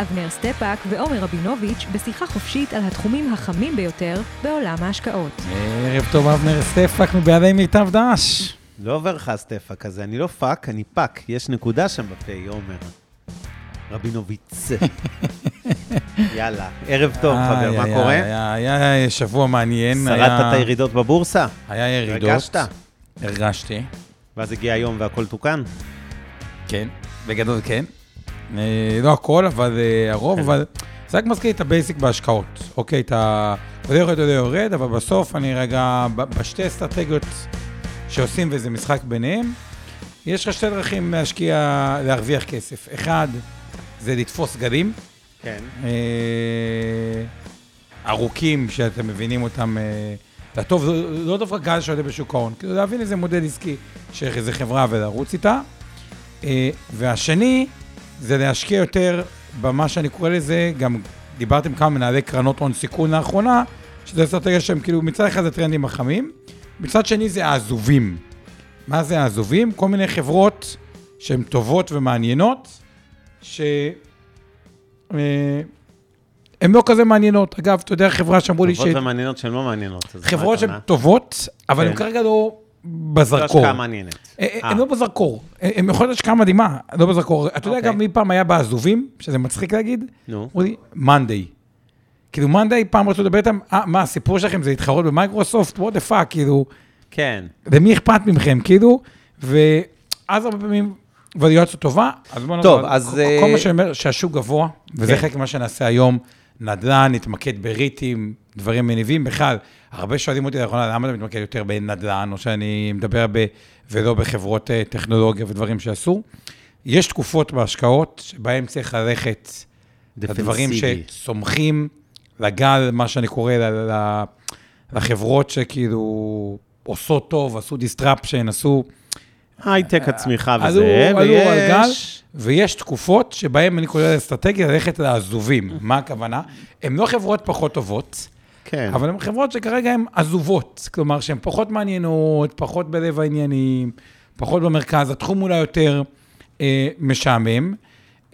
אבנר סטפאק ועומר רבינוביץ' בשיחה חופשית על התחומים החמים ביותר בעולם ההשקעות. ערב טוב, אבנר סטפאק מבית מיטב דש. לא עובר לך סטפאק הזה, אני לא פאק, אני פאק. יש נקודה שם בפה, עומר. רבינוביץ. יאללה, ערב טוב, חבר, מה קורה? היה שבוע מעניין. שרדת את הירידות בבורסה? היה ירידות. הרגשת? הרגשתי. ואז הגיע היום והכל תוקן? כן, בגדול כן. אה, לא הכל, אבל אה, הרוב, כן. אבל זה רק מזכיר את ה basic בהשקעות. אוקיי, אתה עולה יורד, עולה יורד, אבל בסוף אני רגע, בשתי אסטרטגיות שעושים וזה משחק ביניהם, יש לך שתי דרכים להשקיע, להרוויח כסף. אחד, זה לתפוס גלים. כן. אה, ארוכים, שאתם מבינים אותם אה, לטוב, לא- לא דווקא גל שעולה בשוק ההון, כאילו להבין איזה מודל עסקי של איזה חברה ולרוץ איתה. אה, והשני, זה להשקיע יותר במה שאני קורא לזה, גם דיברתי עם כמה מנהלי קרנות הון סיכון לאחרונה, שזה אסטרטגיה שהם כאילו, מצד אחד זה טרנדים החמים, מצד שני זה העזובים. מה זה העזובים? כל מיני חברות שהן טובות ומעניינות, ש... אה, לא כזה מעניינות. אגב, אתה יודע, חברה שאמרו לי ש... טובות ומעניינות שהן לא מעניינות. חברות שהן? טובות, אבל הן כן. כרגע לא בזרקור. השקעה מעניינת. אה, אה. הן לא בזרקור. הן יכולות להיות השקעה מדהימה, לא בזרקור. אתה יודע אוקיי. גם מי פעם היה בעזובים, שזה מצחיק להגיד? נו. אמרו לי, מאנדיי. כאילו, מאנדיי, פעם רצו לדבר איתם, אה, מה, הסיפור שלכם זה להתחרות במייקרוסופט? what the fuck, כאילו, כן. למי אכפת מכם, כאילו? ואז הרבה פעמים וליואציה טובה, אז בוא טוב, נדבר. אז, כל- אה, מה שאומר שהשוק גבוה, וזה כן. חלק ממה שנעשה היום, נדל"ן, נתמקד ב REITים, דברים מניבים. בכלל, הרבה שואלים אותי לאחרונה, למה אתה מתמקד יותר בנדל"ן, או שאני מדבר ב... ולא בחברות אה, טכנולוגיה ודברים שעשו. יש תקופות בהשקעות שבהן צריך ללכת לדברים. שצומחים לגל, מה שאני קורא ל- ל- לחברות שכאילו עושות טוב, עשו disruption, עשו... הייטק הצמיחה עלו- וזה, עלו על גל, ויש... ויש תקופות שבהן אני קורא לאסטרטגיה ללכת לעזובים. מה הכוונה? הן לא חברות פחות טובות, כן. אבל הן חברות שכרגע הן עזובות. כלומר, שהן פחות מעניינות, פחות בלב העניינים, פחות במרכז, התחום אולי יותר אה, משעמם,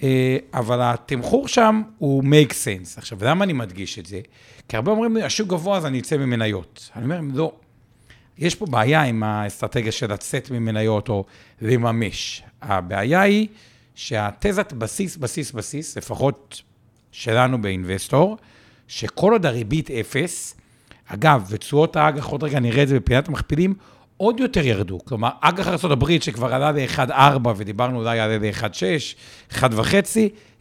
אה, אבל התמחור שם הוא make sense. עכשיו, למה אני מדגיש את זה? כי הרבה אומרים לי, השוק גבוה אז אני אצא ממניות. אני אומר, לא. יש פה בעיה עם האסטרטגיה של לצאת ממניות או לממש. הבעיה היא שהתזת בסיס, בסיס, בסיס, לפחות שלנו באינבסטור, שכל עוד הריבית אפס, אגב, ותשואות האג"ח, עוד רגע נראה את זה בפינת המכפילים, עוד יותר ירדו. כלומר, אג"ח ארה"ב שכבר עלה ל-1.4 ודיברנו אולי יעלה ל-1.6, 1.5,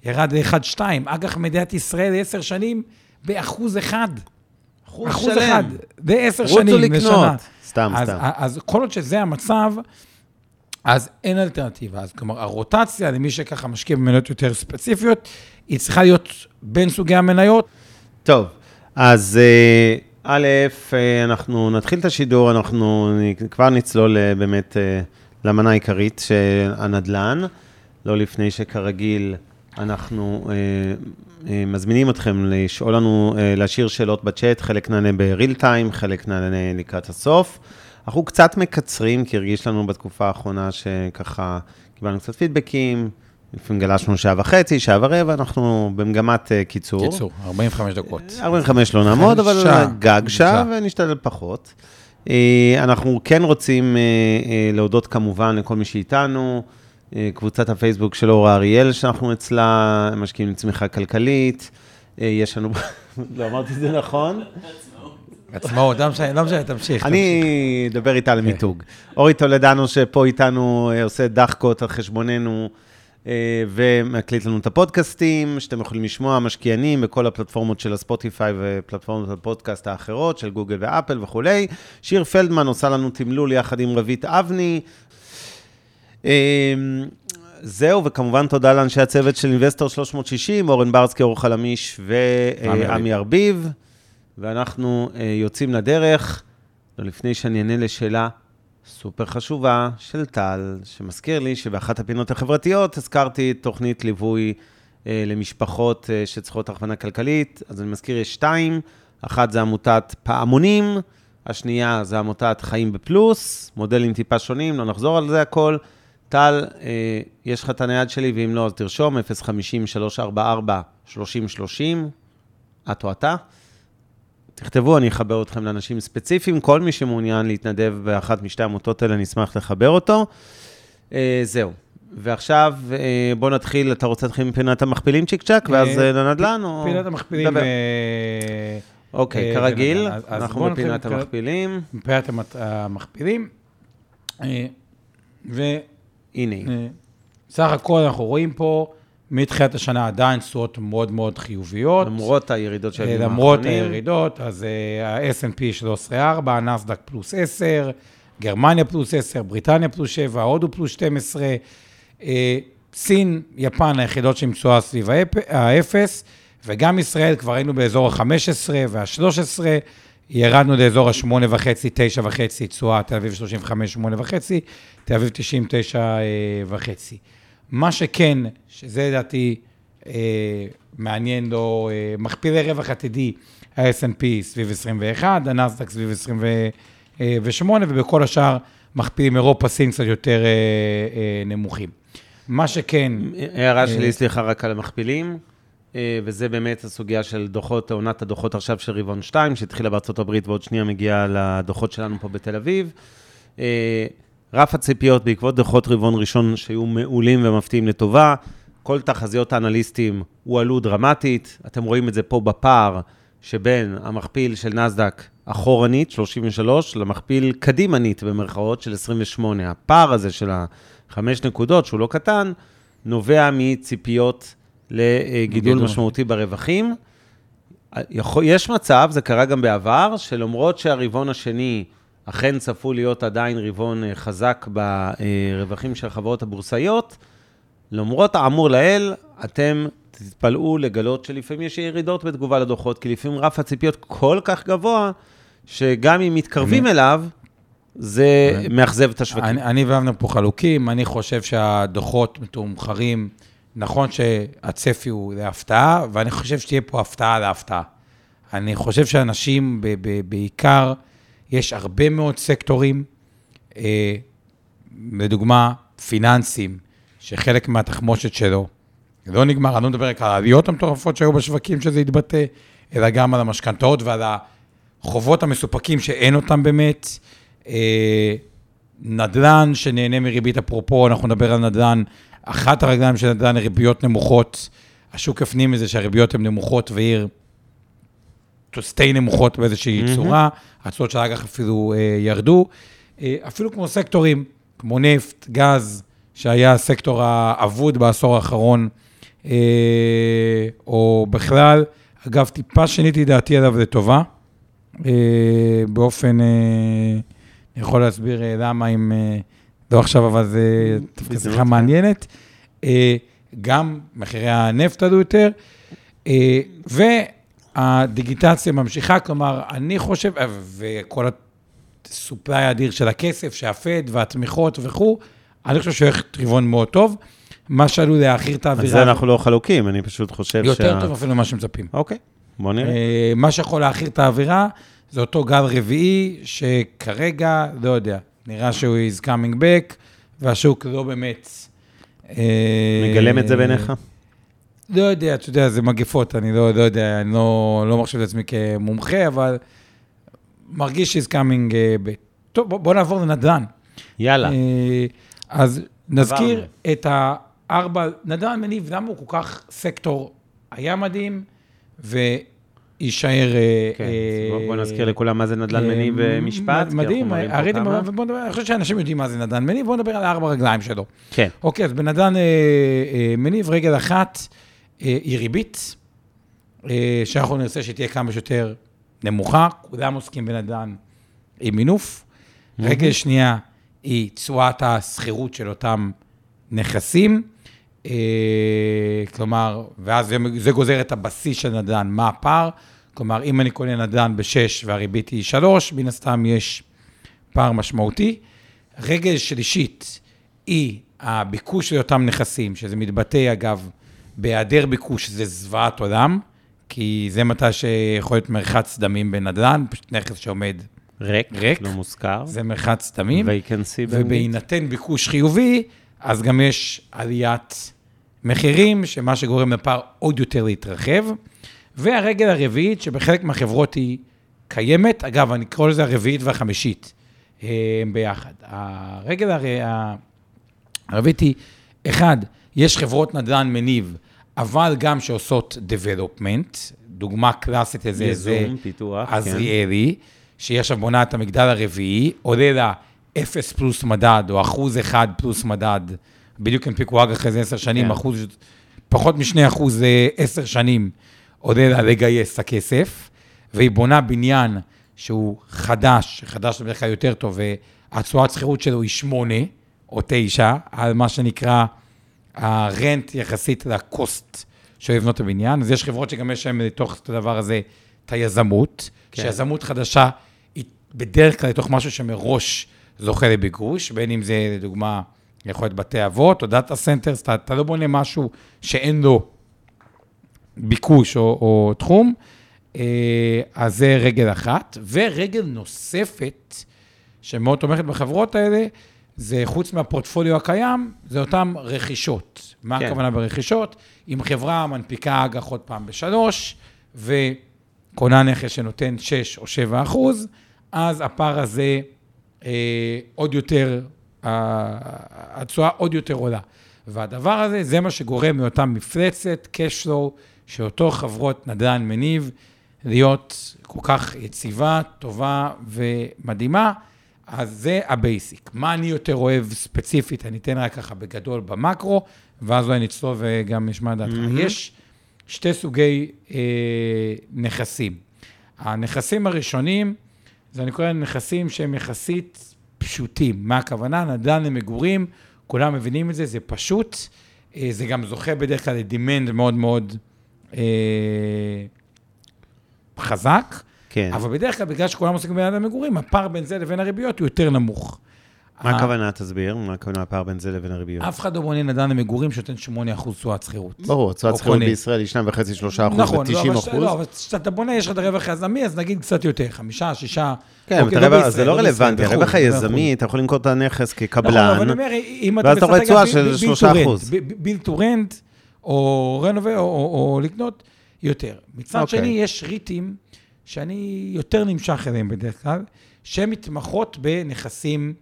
ירד ל-1.2. אג"ח מדינת ישראל לעשר שנים באחוז אחד. אחוז שלם. אחד, בעשר רוצו שנים לקנות. לשנה. סתם, אז, סתם. אז כל עוד שזה המצב, אז אין אלטרנטיבה. אז כלומר, הרוטציה למי שככה משקיע במניות יותר ספציפיות, היא צריכה להיות בין סוגי המניות. טוב, אז אה, א', אה, אנחנו נתחיל את השידור, אנחנו כבר נצלול אה, באמת למנה העיקרית של הנדל"ן, לא לפני שכרגיל אנחנו מזמינים אתכם לשאול לנו, להשאיר שאלות בצ'אט, חלק נענה בריל טיים, חלק נענה לקראת הסוף. אנחנו קצת מקצרים, כי הרגיש לנו בתקופה האחרונה שככה קיבלנו קצת פידבקים, לפעמים גלשנו שעה וחצי, שעה ורבע, אנחנו במגמת אה, קיצור. קיצור, 45 דקות. 45 לא נעמוד, אבל שעה. גג שעה. ונשתדל פחות. אה, אנחנו כן רוצים אה, אה, להודות כמובן לכל מי שאיתנו, אה, קבוצת הפייסבוק של אורה אריאל, שאנחנו אצלה, משקיעים לצמיחה כלכלית. אה, יש לנו, לא אמרתי את זה נכון? עצמאות, לא משנה, לא משנה, תמשיך. אני אדבר איתה על מיתוג. אורי טולדנו, שפה איתנו, אה, עושה דחקות על חשבוננו, אה, ומקליט לנו את הפודקאסטים, שאתם יכולים לשמוע, משקיענים, בכל הפלטפורמות של הספוטיפיי ופלטפורמות הפודקאסט האחרות, של גוגל ואפל וכולי. שיר פלדמן עושה לנו תמלול יחד עם רבית אבני. אה, זהו, וכמובן תודה לאנשי הצוות של אינבסטור 360, אורן ברסקי, אור חלמיש עמי ועמי ארביב, ואנחנו אה, יוצאים לדרך. לא, לפני שאני אענה לשאלה סופר חשובה של טל, שמזכיר לי שבאחת הפינות החברתיות הזכרתי תוכנית ליווי אה, למשפחות אה, שצריכות הכוונה כלכלית, אז אני מזכיר, יש שתיים, אחת זה עמותת פעמונים, השנייה זה עמותת חיים בפלוס, מודלים טיפה שונים, לא נחזור על זה הכל. טל, אה, יש לך את הנייד שלי, ואם לא, אז תרשום, 050-344-3030, את או אתה. תכתבו, אני אחבר אתכם לאנשים ספציפיים. כל מי שמעוניין להתנדב באחת משתי העמותות האלה, אני אשמח לחבר אותו. אה, זהו. ועכשיו, אה, בוא נתחיל, אתה רוצה להתחיל מפינת המכפילים צ'יק צ'אק, ואז אה, אה, לנדל"ן, או... פינת המכפילים... אוקיי, כרגיל, ונדל"ן. אז- אנחנו בפינת המכפילים. מפינת המכפילים. ו... הנה היא. אה, סך הכל אנחנו רואים פה, מתחילת השנה עדיין תשואות מאוד מאוד חיוביות. למרות הירידות של אה, הימים למרות האחרונים. הירידות, אז אה, ה-S&P 13.4, הנסדק פלוס 10, גרמניה פלוס 10, בריטניה פלוס 7, הודו פלוס 12, אה, סין, יפן, היחידות שעם תשואה סביב האפ- האפס, וגם ישראל, כבר היינו באזור ה-15 וה-13, ירדנו לאזור ה-8.5, 9.5 תשואה, תל אביב 35, 8.5, תל אביב 90, 9.5. מה שכן, שזה לדעתי אה, מעניין לו, אה, מכפילי רווח עתידי, ה-S&P סביב 21, הנסדק סביב 28, ובכל השאר מכפילים אירופה, סין קצת יותר אה, אה, נמוכים. מה שכן, הערה שלי, אה, סליחה, רק על המכפילים, אה, וזה באמת הסוגיה של דוחות, עונת הדוחות עכשיו של רבעון 2, שהתחילה בארצות הברית ועוד שנייה מגיעה לדוחות שלנו פה בתל אביב. רף הציפיות בעקבות דוחות רבעון ראשון שהיו מעולים ומפתיעים לטובה, כל תחזיות האנליסטים הועלו דרמטית, אתם רואים את זה פה בפער שבין המכפיל של נסדק אחורנית, 33, למכפיל קדימנית במרכאות של 28. הפער הזה של החמש נקודות, שהוא לא קטן, נובע מציפיות לגידול גידול. משמעותי ברווחים. יש מצב, זה קרה גם בעבר, שלמרות שהרבעון השני אכן צפו להיות עדיין רבעון אה, חזק ברווחים של החברות הבורסאיות, למרות האמור לעיל, אתם תתפלאו לגלות שלפעמים יש ירידות בתגובה לדוחות, כי לפעמים רף הציפיות כל כך גבוה, שגם אם מתקרבים אני- אליו, זה אני- מאכזב את השווקים. אני, אני ואבנר פה חלוקים, אני חושב שהדוחות מתומחרים, נכון שהצפי הוא להפתעה, ואני חושב שתהיה פה הפתעה להפתעה. אני חושב שאנשים, ב, ב, בעיקר, יש הרבה מאוד סקטורים, אה, לדוגמה, פיננסים, שחלק מהתחמושת שלו לא נגמר, אני לא מדבר רק על העליות המטורפות שהיו בשווקים שזה יתבטא, אלא גם על המשכנתאות ועל החובות המסופקים שאין אותם באמת. אה, נדל"ן שנהנה מריבית, אפרופו, אנחנו נדבר על נדל"ן, אחת הרגליים של נדל"ן ריביות נמוכות. השוק הפנים מזה שהריביות הן נמוכות ועיר to stay נמוכות באיזושהי מהמם. צורה, התשואות של האג"ח אפילו אה, ירדו. אה, אפילו כמו סקטורים, כמו נפט, גז, שהיה הסקטור האבוד בעשור האחרון, אה, או בכלל, אגב, טיפה שיניתי דעתי עליו לטובה, אה, באופן, אה, אני יכול להסביר אה, למה, אם, אה, לא עכשיו, אבל זה דווקא שיחה כן. מעניינת. אה, גם מחירי הנפט עלו יותר, אה, והדיגיטציה ממשיכה, כלומר, אני חושב, וכל הסופליי האדיר של הכסף, שהפד והתמיכות וכו', אני חושב שהולך רבעון מאוד טוב. מה שעלול להעכיר את על האווירה, זה אנחנו לא חלוקים, אני פשוט חושב שה... יותר טוב אפילו ממה שמצפים. אוקיי, בוא נראה. אה, מה שיכול להעכיר את האווירה, זה אותו גל רביעי, שכרגע, לא יודע, נראה שהוא is coming back, והשוק לא באמת... אה, מגלם את זה בעיניך? לא יודע, אתה יודע, זה מגפות, אני לא, לא יודע, אני לא, לא מחשיב את עצמי כמומחה, אבל מרגיש she's coming uh, back. טוב, בוא, בוא נעבור לנדל"ן. יאללה. אה, אז נזכיר עברנו. את הארבע, נדל"ן מניב, למה הוא כל כך סקטור היה מדהים, ויישאר... אה, כן, אה, בוא- בוא נזכיר לכולם מה זה נדל"ן אה, מניב מ- משפט. כי מדהים, כמה. ובוא נדבר, אני חושב שאנשים יודעים מה זה נדל"ן מניב, בואו נדבר על הארבע רגליים שלו. כן. אוקיי, אז בנדל"ן אה, אה, מניב, רגל אחת אה, היא ריבית, אה, שאנחנו נרצה שתהיה כמה שיותר נמוכה, כולם עוסקים בנדל"ן עם מינוף. רגל שנייה היא תשואת השכירות של אותם נכסים, אה, כלומר, ואז זה, זה גוזר את הבסיס של נדל"ן, מה הפער? כלומר, אם אני קונה נדל"ן ב-6 והריבית היא 3, מן הסתם יש פער משמעותי. רגל שלישית היא הביקוש לאותם נכסים, שזה מתבטא, אגב, בהיעדר ביקוש, שזה זוועת עולם, כי זה מתי שיכול להיות מרחץ דמים בנדל"ן, פשוט נכס שעומד ריק, ריק. לא מוזכר. זה מרחץ דמים. vacancy באנגלית. ובהינתן ביקוש חיובי, אז גם יש עליית מחירים, שמה שגורם לפער עוד יותר להתרחב. והרגל הרביעית, שבחלק מהחברות היא קיימת, אגב, אני אקרא לזה הרביעית והחמישית, אה, הם ביחד. הרגל הר... הרביעית היא, אחד, יש חברות נדל"ן מניב, אבל גם שעושות development, דוגמה קלאסית לזה, זה כן. עזריאלי, שהיא עכשיו בונה את המגדל הרביעי, עולה לה אפס פלוס מדד, או אחוז אחד פלוס מדד, בדיוק הנפיקו אג אחרי זה עשר שנים, כן. אחוז, פחות משני אחוז אה, עשר שנים, עולה לה לגייס את הכסף, והיא בונה בניין שהוא חדש, חדש בדרך כלל יותר טוב, והתשואת שכירות שלו היא שמונה או תשע, על מה שנקרא ה rent יחסית ל cost של לבנות את הבניין. אז יש חברות שגם יש להן לתוך הדבר הזה את היזמות, כן. כן. שיזמות חדשה היא בדרך כלל לתוך משהו שמראש זוכה לביקוש, בין אם זה, לדוגמה, יכול להיות בתי אבות או data centers, אתה, אתה לא בונה משהו שאין לו ביקוש או, או תחום, אה, אז זה רגל אחת. ורגל נוספת, שמאוד תומכת בחברות האלה, זה חוץ מהפורטפוליו הקיים, זה אותן רכישות. מה כן. הכוונה ברכישות? אם חברה מנפיקה אג"ח עוד פעם בשלוש, וקונה נכס שנותן 6 או 7 אחוז, אז הפער הזה אה, עוד יותר, אה, התשואה עוד יותר עולה. והדבר הזה, זה מה שגורם מאותה מפלצת, cash flow, שאותו חברות נדל"ן מניב, להיות כל כך יציבה, טובה ומדהימה. אז זה ה basic. מה אני יותר אוהב ספציפית, אני אתן רק ככה בגדול במקרו, ואז אולי נצלול וגם נשמע דעתך. מהמם. יש שתי סוגי אה, נכסים. הנכסים הראשונים, זה אני קורא נכסים שהם יחסית פשוטים. מה הכוונה? נדל"ן למגורים, כולם מבינים את זה, זה פשוט. אה, זה גם זוכה בדרך כלל ל demand מאוד מאוד אה, חזק. כן. אבל בדרך כלל, בגלל שכולם עוסקים בנדל"ן למגורים, הפער בין זה לבין הריביות הוא יותר נמוך. מה הכוונה, תסביר? מה הכוונה הפער בין זה לבין הריביות? אף אחד לא בונה נדל"ן למגורים שנותן 8% תשואת שכירות. ברור, תשואת שכירות. בישראל היא 2.5-3 אחוז נכון, לא, ו-90 אבל לא, כשאתה בונה, יש לך את הרווח היזמי, אז נגיד קצת יותר, חמישה, שישה. כן, אוקיי, בישראל, זה לא בישראל, רלוונטי, בחו"ל, הרווח בחו"ל. היזמי, אתה יכול למכור את הנכס נכון, כקבלן. אתה ואז אתה רואה תשואה של ב- ב- 3%. build to rent, ב- ב- build to rent, או renova, או- או או לקנות יותר. מצד אוקיי. שני, יש REITים שאני יותר נמשך אליהם בדרך כלל, שהן מתמחות בנכסים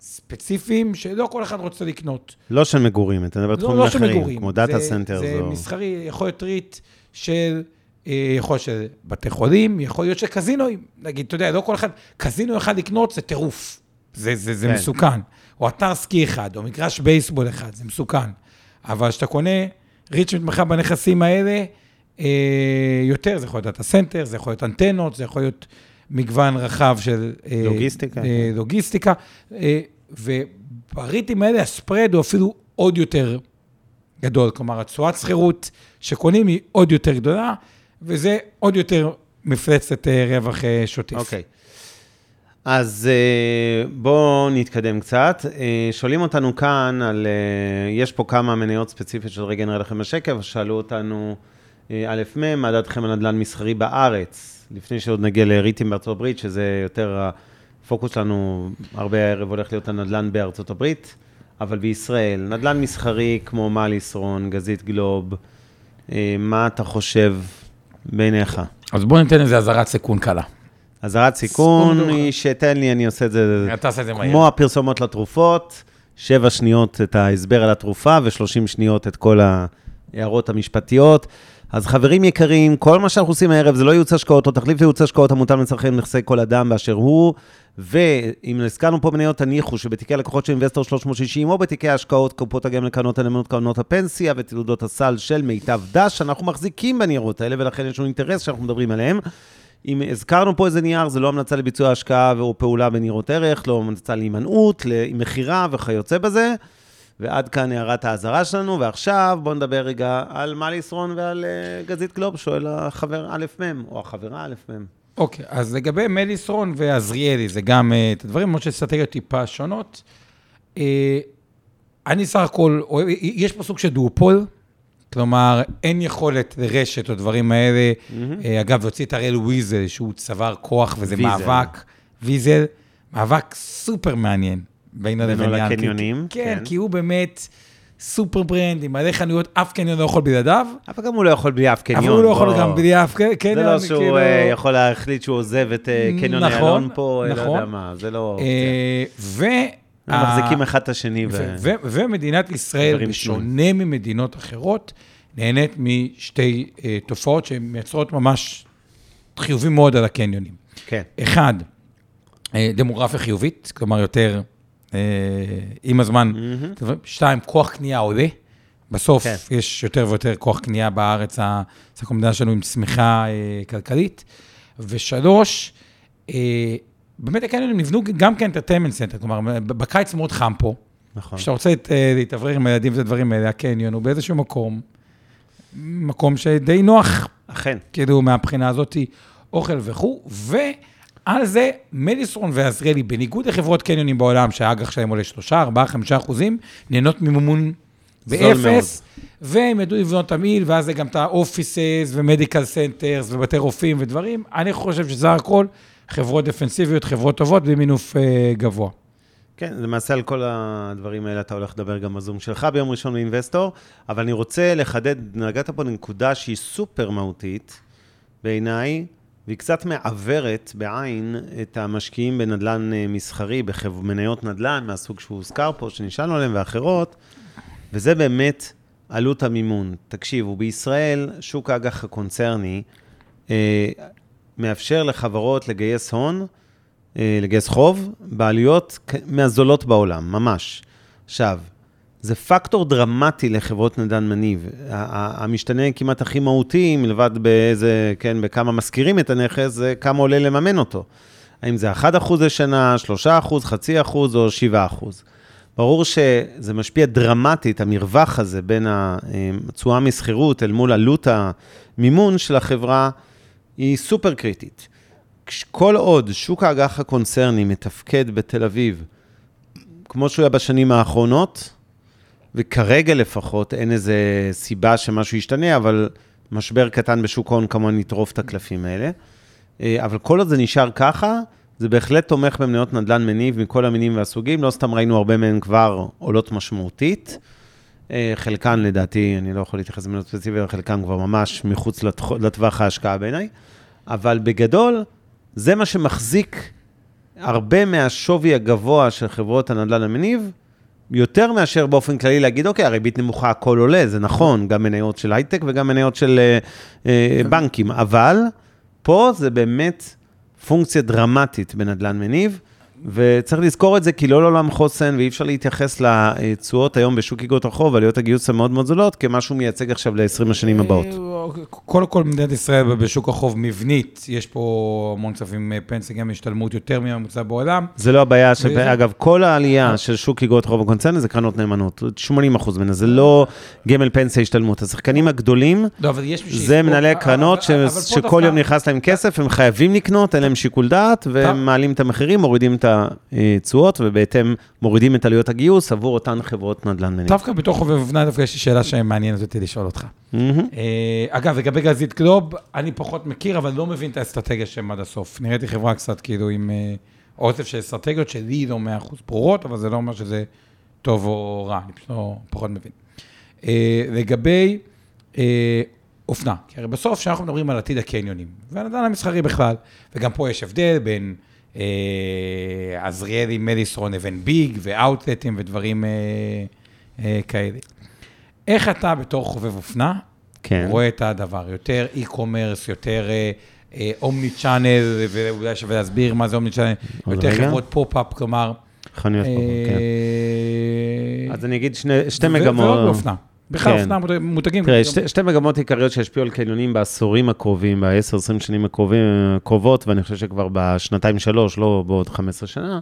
ספציפיים, שלא כל אחד רוצה לקנות. לא של מגורים, אתה מדבר לא, בתחומים לא אחרים, מגורים. כמו data זה- center. זה מסחרי, יכול להיות REIT של, אה, יכול להיות של בתי חולים, יכול להיות של קזינואים. נגיד, אתה יודע, לא כל אחד, קזינו אחד לקנות זה טירוף. זה, זה, זה כן. מסוכן. או אתר סקי אחד, או מגרש בייסבול אחד, זה מסוכן. אבל כשאתה קונה REIT שמתמחה בנכסים האלה, יותר, זה יכול להיות data center, זה יכול להיות אנטנות, זה יכול להיות מגוון רחב של... אה, לוגיסטיקה. אה, לוגיסטיקה. אה, וב REITים האלה, ה spread הוא אפילו עוד יותר גדול. כלומר, התשואת שכירות שקונים היא עוד יותר גדולה, וזה עוד יותר מפלצת אה, רווח אה, שוטף. אוקיי. אז אה, בואו נתקדם קצת. אה, שואלים אותנו כאן על, אה, יש פה כמה מניות ספציפיות של רגע נראה לכם בשקף, שאלו אותנו, אה, א' מ', מה דעתכם על נדל"ן מסחרי בארץ? לפני שעוד נגיע לריטים בארצות הברית, שזה יותר, הפוקוס שלנו הרבה הערב הולך להיות הנדל"ן בארצות הברית, אבל בישראל, נדל"ן מסחרי כמו מליסרון, גזית גלוב, אה, מה אתה חושב בעיניך? אז בואו ניתן איזה אזהרת סיכון קלה. אזהרת סיכון סיכון היא שתן לי, אני עושה את זה אתה עושה את זה מהר. כמו הפרסומות לתרופות, שבע שניות את ההסבר על התרופה ו-30 שניות את כל ההערות המשפטיות. אז חברים יקרים, כל מה שאנחנו עושים הערב זה לא ייעוץ השקעות או תחליף לייעוץ השקעות המוטל לצרכי נכסי כל אדם באשר הוא. ואם הזכרנו פה מניות, תניחו שבתיקי הלקוחות של אינבסטור 360 או בתיקי ההשקעות, קופות הגמל, קרנות הנאמנות, קרנות הפנסיה ותעודות הסל של מיטב דש, אנחנו מחזיקים בניירות האלה ולכן יש לנו אינטרס שאנחנו מדברים עליהם. אם הזכרנו פה איזה נייר, זה לא המלצה לביצוע השקעה או פעולה בניירות ערך, לא המלצה להימנעות, למכירה וכיוצא בזה. ועד כאן הערת האזהרה שלנו, ועכשיו בואו נדבר רגע על מליסרון ועל אה, גזית גלוב, שואל החבר א' מ', או החברה א' מ'. אוקיי, אז לגבי מליסרון ועזריאלי, זה גם אה, את הדברים, למרות שאסטרטגיות טיפה שונות. אה, אני סך הכל, יש פה סוג של דואופול, כלומר, אין יכולת לרשת או דברים האלה. אה, אגב, הוציא את הראל ויזל, שהוא צבר כוח, וזה ויזל. מאבק. ויזל, מאבק סופר מעניין. בינו בינו לבין ינקי. לקניונים, כן, כן. כי הוא באמת super brand, עם מלא חנויות, אף קניון לא יכול בלעדיו. אבל גם הוא לא יכול בלי אף קניון. אבל הוא לא יכול. גם בלי אף קניון. זה לא שהוא כאילו- אה, יכול להחליט שהוא עוזב את אה, קניון נכון, איילון פה, אה, לא נכון. יודע מה, זה לא... ו... הם מחזיקים אחד את השני. ו- ו- ו- ומדינת ישראל, בשונה ממדינות אחרות, נהנית משתי תופעות שהן מייצרות ממש חיובים מאוד על הקניונים. כן. אחד, דמוגרפיה חיובית, כלומר יותר עם הזמן. שתיים, כוח קנייה עולה. בסוף כן. יש יותר ויותר כוח קנייה בארץ, סך המדינה שלנו עם צמיחה אה, כלכלית. ושלוש, אה, באמת הקניונים נבנו גם כ entertainment center, כלומר, בקיץ מאוד חם פה. נכון. כשאתה רוצה להת- אה, להתאוורר עם הילדים והדברים האלה, הקניון הוא באיזשהו מקום, מקום שדי נוח, אכן. כאילו, מהבחינה הזאת, אוכל וכו', ועל זה מליסרון ועזריאלי, בניגוד לחברות קניונים בעולם, שהאג"ח שלהם עולה 3, 4, 5 אחוזים, נהנות ממימון באפס, והם ידעו לבנות תמהיל, ואז זה גם את ה offices ו medical centers ובתי רופאים ודברים. אני חושב שזה הכל חברות דפנסיביות, חברות טובות במינוף אה, גבוה. כן, למעשה על כל הדברים האלה אתה הולך לדבר גם בזום שלך ביום ראשון באינבסטור, אבל אני רוצה לחדד, נגעת פה לנקודה שהיא סופר מהותית בעיניי, והיא קצת מעוורת בעין את המשקיעים בנדלן אה, מסחרי, במניות נדל"ן מהסוג שהוזכר פה, שנשאלנו עליהם ואחרות, וזה באמת עלות המימון. תקשיבו, בישראל שוק האג"ח הקונצרני אה, מאפשר לחברות לגייס הון, אה, לגייס חוב, בעלויות מהזולות בעולם, ממש. עכשיו, זה פקטור דרמטי לחברות נדל"ן מניב. המשתנה כמעט הכי מהותי, מלבד באיזה, כן, בכמה משכירים את הנכס, זה כמה עולה לממן אותו. האם זה 1% לשנה, 3%, חצי אחוז או 7%. ברור שזה משפיע דרמטית, המרווח הזה בין התשואה משכירות אל מול עלות המימון של החברה, היא סופר קריטית. כל עוד שוק האג"ח הקונצרני מתפקד בתל אביב, כמו שהוא היה בשנים האחרונות, וכרגע לפחות אין איזה סיבה שמשהו ישתנה, אבל משבר קטן בשוק ההון כמובן יטרוף את הקלפים האלה. אה, אבל כל עוד זה נשאר ככה, זה בהחלט תומך במניות נדל"ן מניב מכל המינים והסוגים, לא סתם ראינו הרבה מהן כבר עולות משמעותית. אה, חלקן לדעתי, אני לא יכול להתייחס למניות ספציפיות, חלקן כבר ממש מחוץ לטווח ההשקעה בעיניי, אבל בגדול, זה מה שמחזיק הרבה מהשווי הגבוה של חברות הנדל"ן המניב, יותר מאשר באופן כללי להגיד, אוקיי, הריבית נמוכה, הכל עולה, זה נכון, גם מניות של הייטק וגם מניות של אה, אה, בנקים, אבל פה זה באמת פונקציה דרמטית בנדל"ן מניב, וצריך לזכור את זה, כי לא לעולם חוסן, ואי אפשר להתייחס לתשואות היום בשוק איגרות החוב, עלויות הגיוס המאוד מאוד זולות, כמשהו מייצג עכשיו ל-20 השנים הבאות. קודם כל, מדינת ישראל בשוק החוב מבנית, יש פה המון כספים אה, פנסיה, גם השתלמות יותר מהממוצע בעולם. זה לא הבעיה. וזה- אגב, כל העלייה של שוק איגרות חוב הקונצרני זה קרנות נאמנות, 80 אחוז ממנה, זה לא גמל פנסיה השתלמות. השחקנים הגדולים, לא, זה מנהלי אבל- קרנות ש... אבל- אבל פה שכל דווקא- יום נכנס להם כסף, הם חייבים לקנות, אין להם שיקול דעת, והם מעלים את המחירים, מורידים את התשואות, ובהתאם מורידים את עלויות הגיוס עבור אותן חברות נדל"ן מניב. דווקא בתוך חובב אבנה, דווקא יש לי שאלה שמעניינת אותי לשאול אותך. אה, אגב, לגבי גזית גלוב, אני פחות מכיר, אבל לא מבין את האסטרטגיה שלהם עד הסוף. נראיתי חברה קצת כאילו עם אה, אוסף של אסטרטגיות שלי לא 100% ברורות, אבל זה לא אומר שזה טוב או רע, אני פשוט לא, פחות מבין. אה, לגבי אה, אופנה, כי הרי בסוף כשאנחנו מדברים על עתיד הקניונים, והנדל"ן המסחרי בכלל, וגם פה יש הבדל בין אה, עזריאלי, מליסרון לבין ביג ואאוטלטים ודברים אה, אה, כאלה. איך אתה בתור חובב אופנה, כן. רואה את הדבר? יותר e-commerce, יותר omni-channel, ואולי שווה להסביר מה זה omni-channel, יותר רגע. חברות pop-up, כלומר... חנויות פה, כן. אה, אז אני אגיד שני- שתי מגמות. ועוד באופנה. בכלל, כן. אופנה, מותג- מותגים. תראה, שתי, שתי מגמות עיקריות שהשפיעו על קניונים בעשורים הקרובים, ב-10-20 שנים הקרובים, הקרובות, ואני חושב שכבר בשנתיים-שלוש, לא בעוד 15 שנה.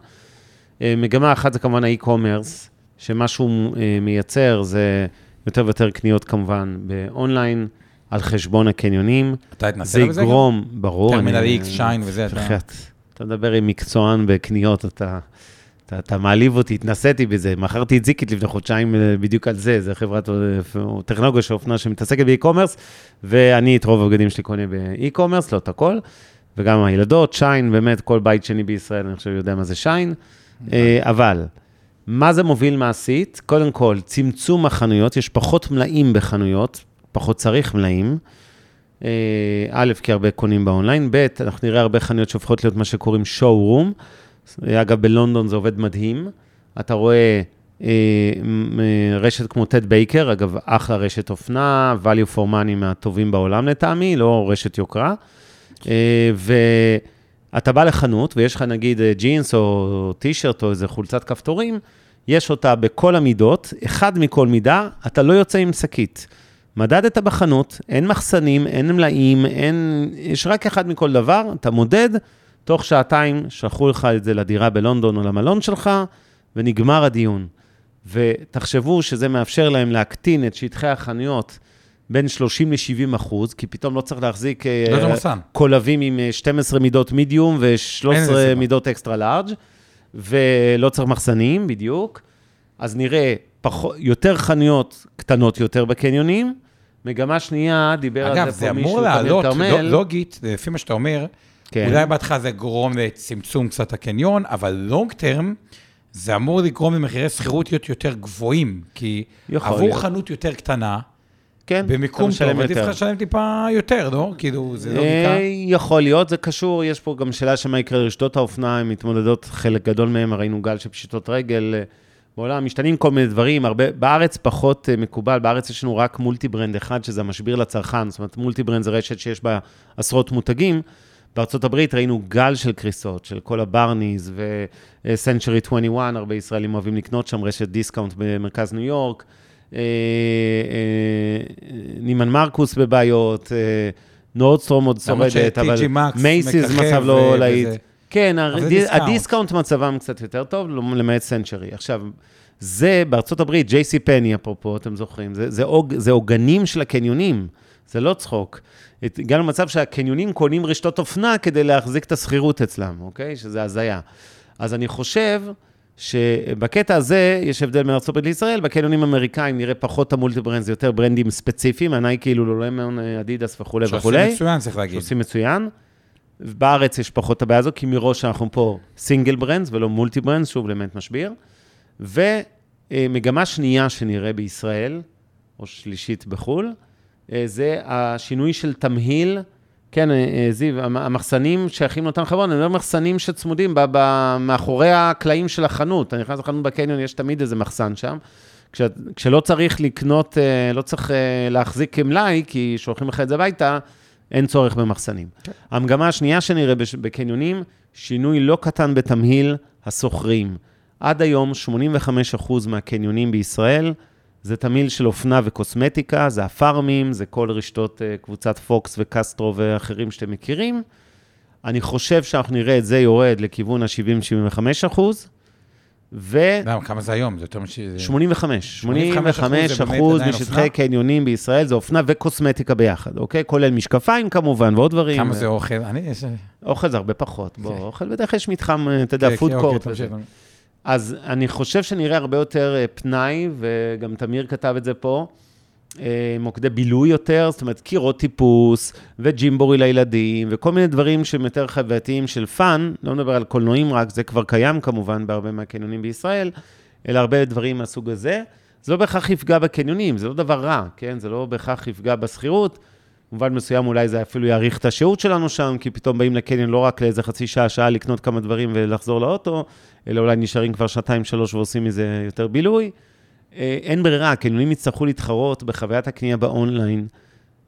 אה, מגמה אחת זה כמובן ה e-commerce, שמה שהוא אה, מייצר זה יותר ויותר קניות כמובן באונליין, על חשבון הקניונים. אתה זה התנסה בזה גם? יגרום, ברור. טרמינל X, שיין וזה, אתה... אתה מדבר עם מקצוען בקניות, אתה, אתה, אתה מעליב אותי, התנסיתי בזה. מכרתי את זיקית לפני חודשיים אה, בדיוק על זה, זה חברת אה, טכנולוגיה של אופנה שמתעסקת ב e-commerce, ואני את רוב הבגדים שלי קונה באי-קומרס, לא את הכל, וגם הילדות, שיין, באמת, כל בית שני בישראל, אני חושב, יודע מה זה שיין. אה, אבל, מה זה מוביל מעשית? קודם כל, צמצום החנויות, יש פחות מלאים בחנויות, פחות צריך מלאים. א', כי הרבה קונים באונליין, ב', אנחנו נראה הרבה חנויות שהופכות להיות מה שקוראים שואו-רום. אגב, בלונדון זה עובד מדהים. אתה רואה אה, אה, רשת כמו טד בייקר, אגב, אחלה רשת אופנה, value for money מהטובים בעולם לטעמי, לא רשת יוקרה. אה, ואתה בא לחנות, ויש לך נגיד ג'ינס או טישרט או איזה חולצת כפתורים, יש אותה בכל המידות, אחד מכל מידה, אתה לא יוצא עם שקית. מדדת בחנות, אין מחסנים, אין מלאים, אין... יש רק אחד מכל דבר, אתה מודד, תוך שעתיים שלחו לך את זה לדירה בלונדון או למלון שלך, ונגמר הדיון. ותחשבו שזה מאפשר להם להקטין את שטחי החנויות בין 30 ל-70 אחוז, כי פתאום לא צריך להחזיק אה, לא. קולבים עם אה, 12 מידות מידיום אין לזה ו-13 סיבה. מידות אקסטרה לארג', ולא צריך מחסנים, בדיוק. אז נראה פחות, יותר חנויות קטנות יותר בקניונים. מגמה שנייה, דיבר אגב, על זה זה פה מישהו, אמור תמיר לעלות, כרמל. לא- לוגית, לפי מה שאתה אומר, כן. אולי בהתחלה זה גורם לצמצום קצת הקניון, אבל long term, זה אמור לגרום למחירי שכירות להיות יותר גבוהים, כי עבור להיות. חנות יותר קטנה, כן, במיקום טוב, עדיף. לך לשלם טיפה יותר, לא? כאילו, זה אה, לוגיקה. יכול להיות, זה קשור, יש פה גם שאלה שמה יקרה לרשתות האופנה, הן מתמודדות, חלק גדול מהן, ראינו גל של פשיטות רגל, אה, בעולם משתנים כל מיני דברים, הרבה, בארץ פחות אה, מקובל, בארץ יש לנו רק multi-brand אחד, שזה המשביר לצרכן, זאת אומרת, multi-brand זה רשת שיש בה עשרות מותגים. בארצות הברית ראינו גל של קריסות, של כל הברניז ו-Century 21, הרבה ישראלים אוהבים לקנות שם רשת discount במרכז ניו יורק. אה, אה, נימן מרקוס בבעיות, אה, נורדסטרום עוד שורדת, אבל מייסיס מצב לא להיט. כן. ה discount מצבם קצת יותר טוב, למעט Century. עכשיו, זה בארצות הברית, ג'ייסי פני, אפרופו, אתם זוכרים, זה, זה, עוג, זה עוגנים של הקניונים, זה לא צחוק. הגענו למצב שהקניונים קונים רשתות אופנה כדי להחזיק את השכירות אצלם, אוקיי? שזה הזיה. אז אני חושב שבקטע הזה יש הבדל בין הברית לישראל, בקניונים האמריקאים נראה פחות ה multi-brand, זה יותר brandים ספציפיים, הנייקי, לולולמון, אדידס וכולי וכולי. שעושים מצוין, צריך להגיד. שעושים מצוין. בארץ יש פחות את הבעיה הזו, כי מראש אנחנו פה single brands ולא multi-brands, שוב למעט משביר. ומגמה שנייה שנראה בישראל, או שלישית בחו"ל, זה השינוי של תמהיל, כן, אה, אה, זיו, המ- המחסנים שייכים לאותן חברות, אני אומר מחסנים שצמודים ב- ב- מאחורי הקלעים של החנות. אתה נכנס לחנות בקניון, יש תמיד איזה מחסן שם. כש, כשלא צריך לקנות, אה, לא צריך אה, להחזיק מלאי, כי שולחים לך את זה הביתה, אין צורך במחסנים. כן. המגמה השנייה שנראה בקניונים, שינוי לא קטן בתמהיל השוכרים. עד היום, 85% מהקניונים בישראל זה תמהיל של אופנה וקוסמטיקה, זה הפארמים, זה כל רשתות אה, קבוצת פוקס וקסטרו ואחרים שאתם מכירים. אני חושב שאנחנו נראה את זה יורד לכיוון ה-70-75 אחוז, ו... למה, כמה זה היום? זה יותר מש... 85, 85 85 זה באמת אחוז משטחי? קניונים בישראל זה אופנה וקוסמטיקה ביחד, אוקיי? כולל משקפיים כמובן ועוד דברים. כמה זה אוכל? אני... אוכל זה הרבה פחות, בוא, כן. אוכל בדרך כלל יש מתחם, אה, אתה יודע, כן, food כן, court. אז אני חושב שנראה הרבה יותר אה, פנאי, וגם תמיר כתב את זה פה, אה, מוקדי בילוי יותר, זאת אומרת, קירות טיפוס, וג'ימבורי לילדים, וכל מיני דברים שהם יותר חווייתיים של fun, לא מדבר על קולנועים רק, זה כבר קיים כמובן בהרבה מהקניונים בישראל, אלא הרבה דברים מהסוג הזה. זה לא בהכרח יפגע בקניונים, זה לא דבר רע, כן? זה לא בהכרח יפגע בשכירות. במובן מסוים אולי זה אפילו יאריך את השהות שלנו שם, כי פתאום באים לקניון לא רק לאיזה חצי שעה, שעה לקנות כמה דברים ולחזור לאוטו, אלא אולי נשארים כבר שנתיים, שלוש ועושים מזה יותר בילוי. אה, אין ברירה, הקניונים יצטרכו להתחרות בחוויית הקנייה באונליין,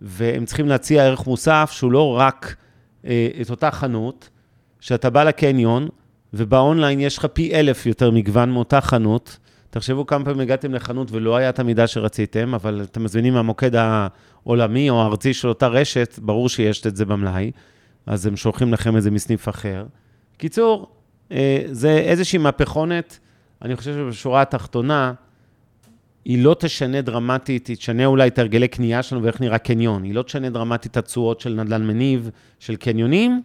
והם צריכים להציע ערך מוסף שהוא לא רק אה, את אותה חנות, שאתה בא לקניון, ובאונליין יש לך פי אלף יותר מגוון מאותה חנות. תחשבו כמה פעמים הגעתם לחנות ולא היה את המידה שרציתם, אבל אתם מזמינים מהמוקד העולמי או הארצי של אותה רשת, ברור שיש את זה במלאי, אז הם שולחים לכם את זה מסניף אחר. קיצור, אה, זה איזושהי מהפכונת. אני חושב שבשורה התחתונה, היא לא תשנה דרמטית, היא תשנה אולי את הרגלי קנייה שלנו ואיך נראה קניון. היא לא תשנה דרמטית את התשואות של נדל"ן מניב, של קניונים.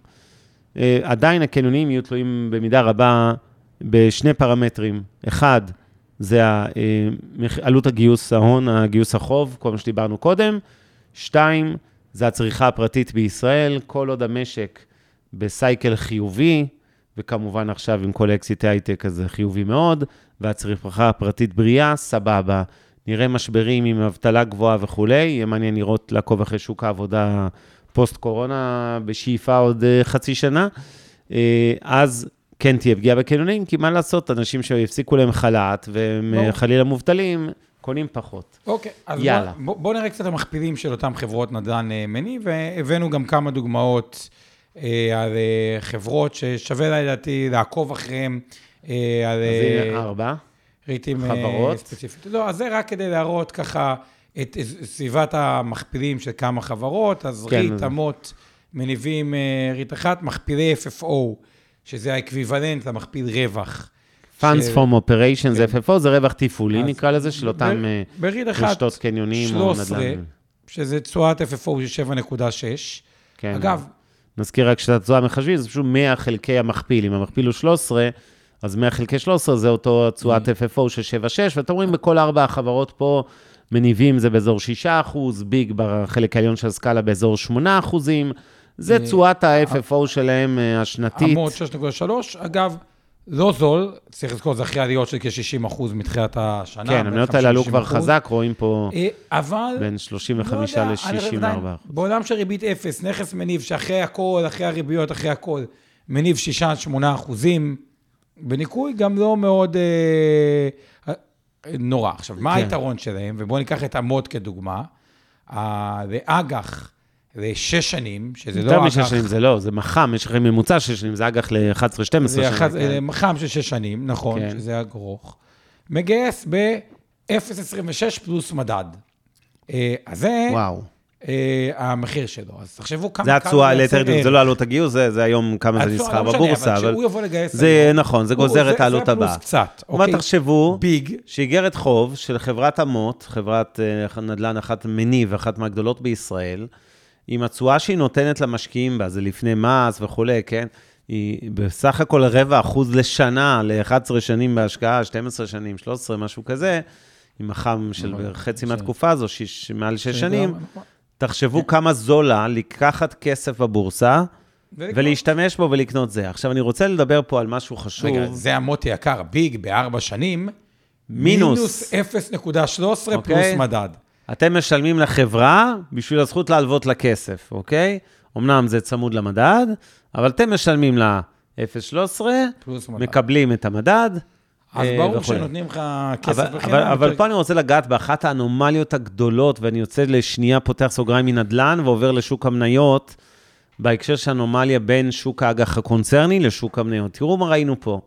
אה, עדיין הקניונים יהיו תלויים במידה רבה בשני פרמטרים. אחד, זה אה, עלות הגיוס ההון, הגיוס החוב, כל מה שדיברנו קודם. שתיים, זה הצריכה הפרטית בישראל, כל עוד המשק בסייקל חיובי, וכמובן עכשיו עם כל אקזיטי הייטק אז זה חיובי מאוד, והצריכה הפרטית בריאה, סבבה. נראה משברים עם אבטלה גבוהה וכולי, יהיה מעניין לראות, לעקוב אחרי שוק העבודה פוסט-קורונה בשאיפה עוד אה, חצי שנה. אה, אז כן תהיה פגיעה בקניונים, כי מה לעשות, אנשים שהפסיקו להם חל"ת והם ברור. אה, חלילה מובטלים, קונים פחות. אוקיי, אז יאללה. בוא, בוא נראה קצת המכפילים של אותן חברות נדל"ן אה, מניב, והבאנו גם כמה דוגמאות אה, על אה, חברות ששווה לדעתי לעקוב אחריהן. אה, על אז הנה ארבע. ריטים אה, חברות. ספציפית. לא, אז זה רק כדי להראות ככה את סביבת המכפילים של כמה חברות, אז כן, ריט, אמות, מניבים ריט אחת, מכפילי FFO, שזה ה equivalent למכפיל רווח. Funds ש- from Operations, כן. FFO, זה רווח תפעולי, נקרא לזה, של אותם אה, רשתות קניונים או 13, נדל"ן. שזה תשואת FFO של 7.6. כן. אגב, נזכיר רק שאת התשואה המחשבית, זה פשוט 100 חלקי המכפיל. אם המכפיל הוא 13, אז 100 חלקי 13 זה אותו תשואת Mm. FFO של 7.6, ואתם רואים בכל ארבע החברות פה, מניבים זה באזור 6 אחוז, ביג בחלק העליון של הסקאלה באזור 8 אחוזים. זה אה, תשואת ה-FFO שלהם אה, השנתית. עמוד 6.3, אגב, לא זול, צריך לזכור, זה אחרי עליות של כ-60 אחוז מתחילת השנה. כן, המניות האלה עלו 50-60%. כבר חזק, רואים פה אה, אבל... בין לא 35 יודע, אני חושב עדיין, ל-64. בעולם של ריבית אפס, נכס מניב שאחרי הכל, אחרי הריביות, אחרי הכל, מניב 6 עד 8 אחוזים, בניכוי גם לא מאוד אה, אה, נורא. עכשיו, מה כן. היתרון שלהם? ובואו ניקח את אמות כדוגמה. לאג"ח, לשש שנים, שזה לא יותר אג"ח... משש שנים זה לא, זה מח"מ, יש לכם ממוצע שש שנים, זה אג"ח ל-11-12 שנים. זה אחד, כן. מח"מ של שש שנים, נכון, כן. שזה אגרוך. מגייס ב-0.26 פלוס מדד. אה, אז זה וואו. אה, המחיר שלו. אז תחשבו כמה... זה התשואה ליתר דיוק. זה לא עלות הגיוס, זה זה היום כמה זה נסחר לא בבורסה, אבל כשהוא יבוא לגייס... זה היום, נכון, זה הוא- גוזר את זה- העלות זה הבאה. פלוס קצת, אוקיי? תחשבו ביג, שאיגרת חוב של חברת אמות, חברת אה, נדל"ן אחת מניב, אחת מהגדולות בישראל, עם התשואה שהיא נותנת למשקיעים בה, זה לפני מס וכולי, כן? היא בסך הכל רבע אחוז לשנה, ל-11 שנים בהשקעה, 12 שנים, 13, משהו כזה, עם מח"מ של נכון, חצי מהתקופה הזו, שיש, מעל 6 שזה שנים, נכון. תחשבו כמה זול לה לקחת כסף בבורסה. ולהשתמש בו ולקנות זה. עכשיו, אני רוצה לדבר פה על משהו חשוב. רגע, זה המוטי יקר, ביג בארבע שנים, מינוס. מינוס 0.13 פלוס אוקיי. מדד. אתם משלמים לחברה בשביל הזכות להלוות לה כסף, אוקיי? אמנם זה צמוד למדד, אבל אתם משלמים לה 0.13, פלוס מדד. מקבלים את המדד. אז אה, ברור וכולי. שנותנים לך כסף אבל, בחינם. אבל, אבל יותר- פה אני רוצה לגעת באחת האנומליות הגדולות, ואני יוצא לשנייה, פותח סוגריים מנדל"ן ועובר לשוק המניות, בהקשר של אנומליה בין שוק האג"ח הקונצרני לשוק המניות. תראו מה ראינו פה.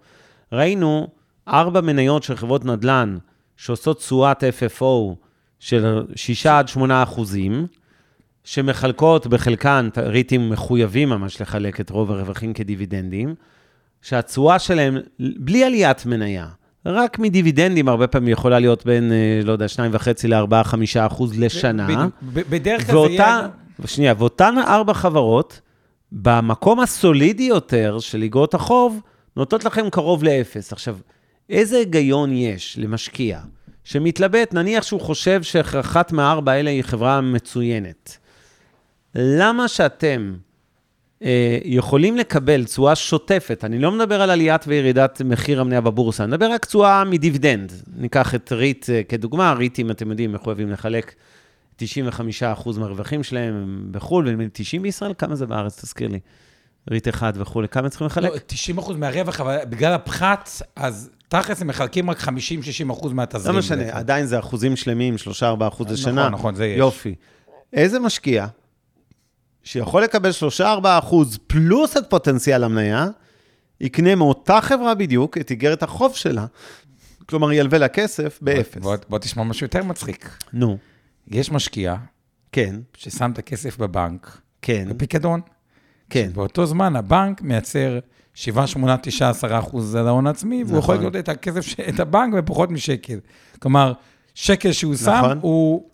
ראינו ארבע מניות של חברות נדל"ן שעושות תשואת FFO של 6 עד 8 אחוזים, שמחלקות בחלקן, ריטים מחויבים ממש לחלק את רוב הרווחים כדיבידנדים, שהתשואה שלהם, בלי עליית מניה, רק מדיבידנדים, הרבה פעמים יכולה להיות בין, אה, לא יודע, 2.5 ל-4, 5 אחוז לשנה. בדיוק. בדרך כלל זה יהיה... שנייה, ואותן ארבע חברות, במקום הסולידי יותר של אגרות החוב, נותנות לכם קרוב לאפס. עכשיו, איזה היגיון יש למשקיע שמתלבט, נניח שהוא חושב שאחת מהארבע האלה היא חברה מצוינת. למה שאתם אה, יכולים לקבל תשואה שוטפת, אני לא מדבר על עליית וירידת מחיר המניה בבורסה, אני מדבר רק תשואה מדיבידנד. ניקח את ריט אה, כדוגמה, ריטים, אתם יודעים, מחויבים לחלק 95% מהרווחים שלהם הם בחו"ל, ונדמה לי 90 בישראל, כמה זה בארץ, תזכיר לי. ריט אחד וכולי, כמה צריכים לחלק? לא, 90 אחוז מהרווח, אבל בגלל הפחת, אז תכלס הם מחלקים רק 50-60 אחוז מהתזרים. לא משנה, בעצם. עדיין זה אחוזים שלמים, 3-4 אחוז נכון, לשנה. נכון, זה יש. יופי. איזה משקיע שיכול לקבל 3-4 אחוז פלוס את פוטנציאל המניה, יקנה מאותה חברה בדיוק את איגרת החוב שלה. כלומר, ילווה לה כסף באפס. בוא, בוא תשמע משהו יותר מצחיק. נו, יש משקיע כן, ששם את הכסף בבנק, כן, בפיקדון, כן. באותו זמן הבנק מייצר 7, 8, 9, 10 אחוז על ההון העצמי, והוא יכול נכון. לקנות את הכסף, את הבנק בפחות משקל. כלומר, שקל שהוא שם נכון. הוא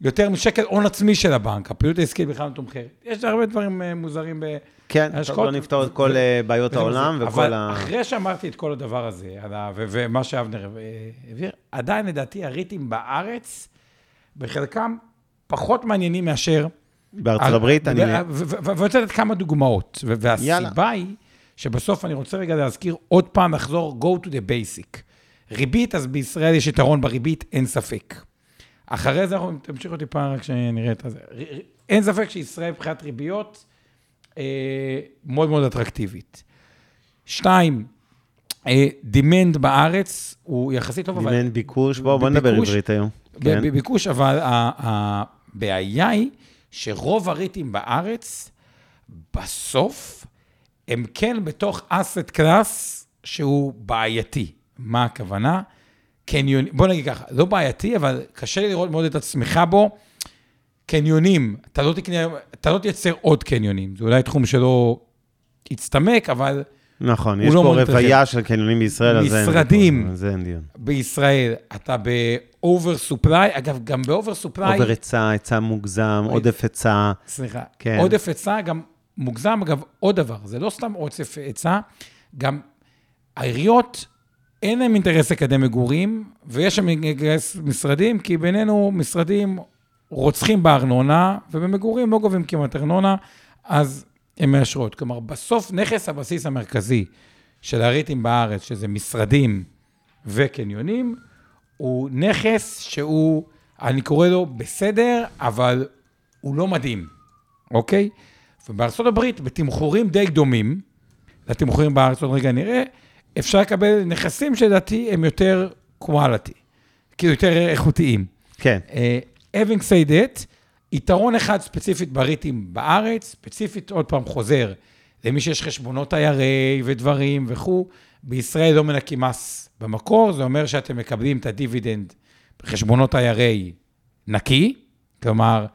יותר משקל הון עצמי של הבנק. הפעילות העסקית בכלל מתומחרת. יש הרבה דברים אה, מוזרים. כן, טוב, ההשקעות- לא נפתור את כל אה, בעיות העולם. וכל אבל ה... אחרי שאמרתי את כל הדבר הזה, ה- ו- ומה שאבנר אה, העביר, עדיין לדעתי הריטים בארץ, בחלקם פחות מעניינים מאשר... בארצות הברית, אני... ואני רוצה לתת כמה דוגמאות. והסיבה היא שבסוף אני רוצה רגע להזכיר עוד פעם, לחזור go to the basic. ריבית, אז בישראל יש יתרון בריבית, אין ספק. אחרי זה אנחנו, תמשיך אותי פעם רק שנראה את זה. אין ספק שישראל מבחינת ריביות אה, מאוד מאוד אטרקטיבית. שתיים, אה, demand בארץ הוא יחסית טוב, אבל... אם אין ביקוש, בואו בוא נדבר עברית היום. כן. בביקוש, אבל הבעיה היא שרוב הריטים בארץ, בסוף, הם כן בתוך אסט קלאס שהוא בעייתי. מה הכוונה? קניונים, בוא נגיד ככה, לא בעייתי, אבל קשה לי לראות מאוד את עצמך בו. קניונים, אתה לא, תקנה, אתה לא תייצר עוד קניונים, זה אולי תחום שלא יצטמק, אבל נכון, יש לא פה. רוויה של קניונים בישראל, אז אין... משרדים. דיון. בישראל אתה ב over supply, אגב, גם ב over supply, over היצע, היצע מוגזם, עודף היצע. סליחה, כן. עודף היצע, גם מוגזם, אגב, עוד דבר, זה לא סתם עודף היצע, גם העיריות, אין להם אינטרס לקדם מגורים, ויש שם אינטרס משרדים, כי בינינו, משרדים רוצחים בארנונה, ובמגורים לא גובים כמעט ארנונה, אז הן מאשרות. כלומר, בסוף נכס הבסיס המרכזי של הריטים בארץ, שזה משרדים וקניונים, הוא נכס שהוא, אני קורא לו בסדר, אבל הוא לא מדהים, אוקיי? ובארצות הברית, בתמחורים די דומים, לתמחורים בארץ, עוד רגע נראה, אפשר לקבל נכסים שלדעתי הם יותר quality, כאילו יותר איכותיים. כן. Uh, having said that, יתרון אחד ספציפית בריטים בארץ, ספציפית, עוד פעם חוזר, למי שיש חשבונות IRA ודברים וכו', בישראל לא מנקים מס במקור, זה אומר שאתם מקבלים את הדיבידנד בחשבונות IRA נקי, כלומר,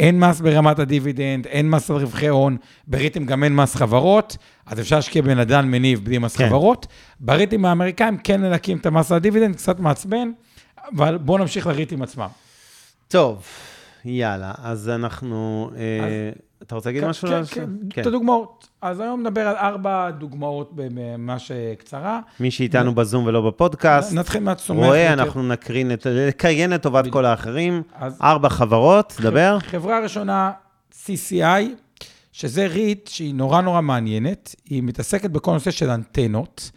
אין מס ברמת הדיבידנד, אין מס על רווחי הון, בריטים גם אין מס חברות, אז אפשר להשקיע בנדל"ן מניב בלי מס כן. חברות. בריטים האמריקאים כן מנקים את המס על הדיבידנד, קצת מעצבן, אבל בואו נמשיך לריטים עצמם. טוב, יאללה, אז אנחנו... אה, אתה רוצה להגיד משהו? כן, על כן, זה? כן, את הדוגמאות. אז היום נדבר על ארבע דוגמאות ממש קצרה. מי שאיתנו בזום ולא בפודקאסט, נתחיל מהצומח. רואה. אנחנו נקרין את... נקריין לטובת כל האחרים. אז- ארבע חברות, דבר. חברה ראשונה, CCI, שזה ריט שהיא נורא נורא מעניינת. היא מתעסקת בכל נושא של אנטנות,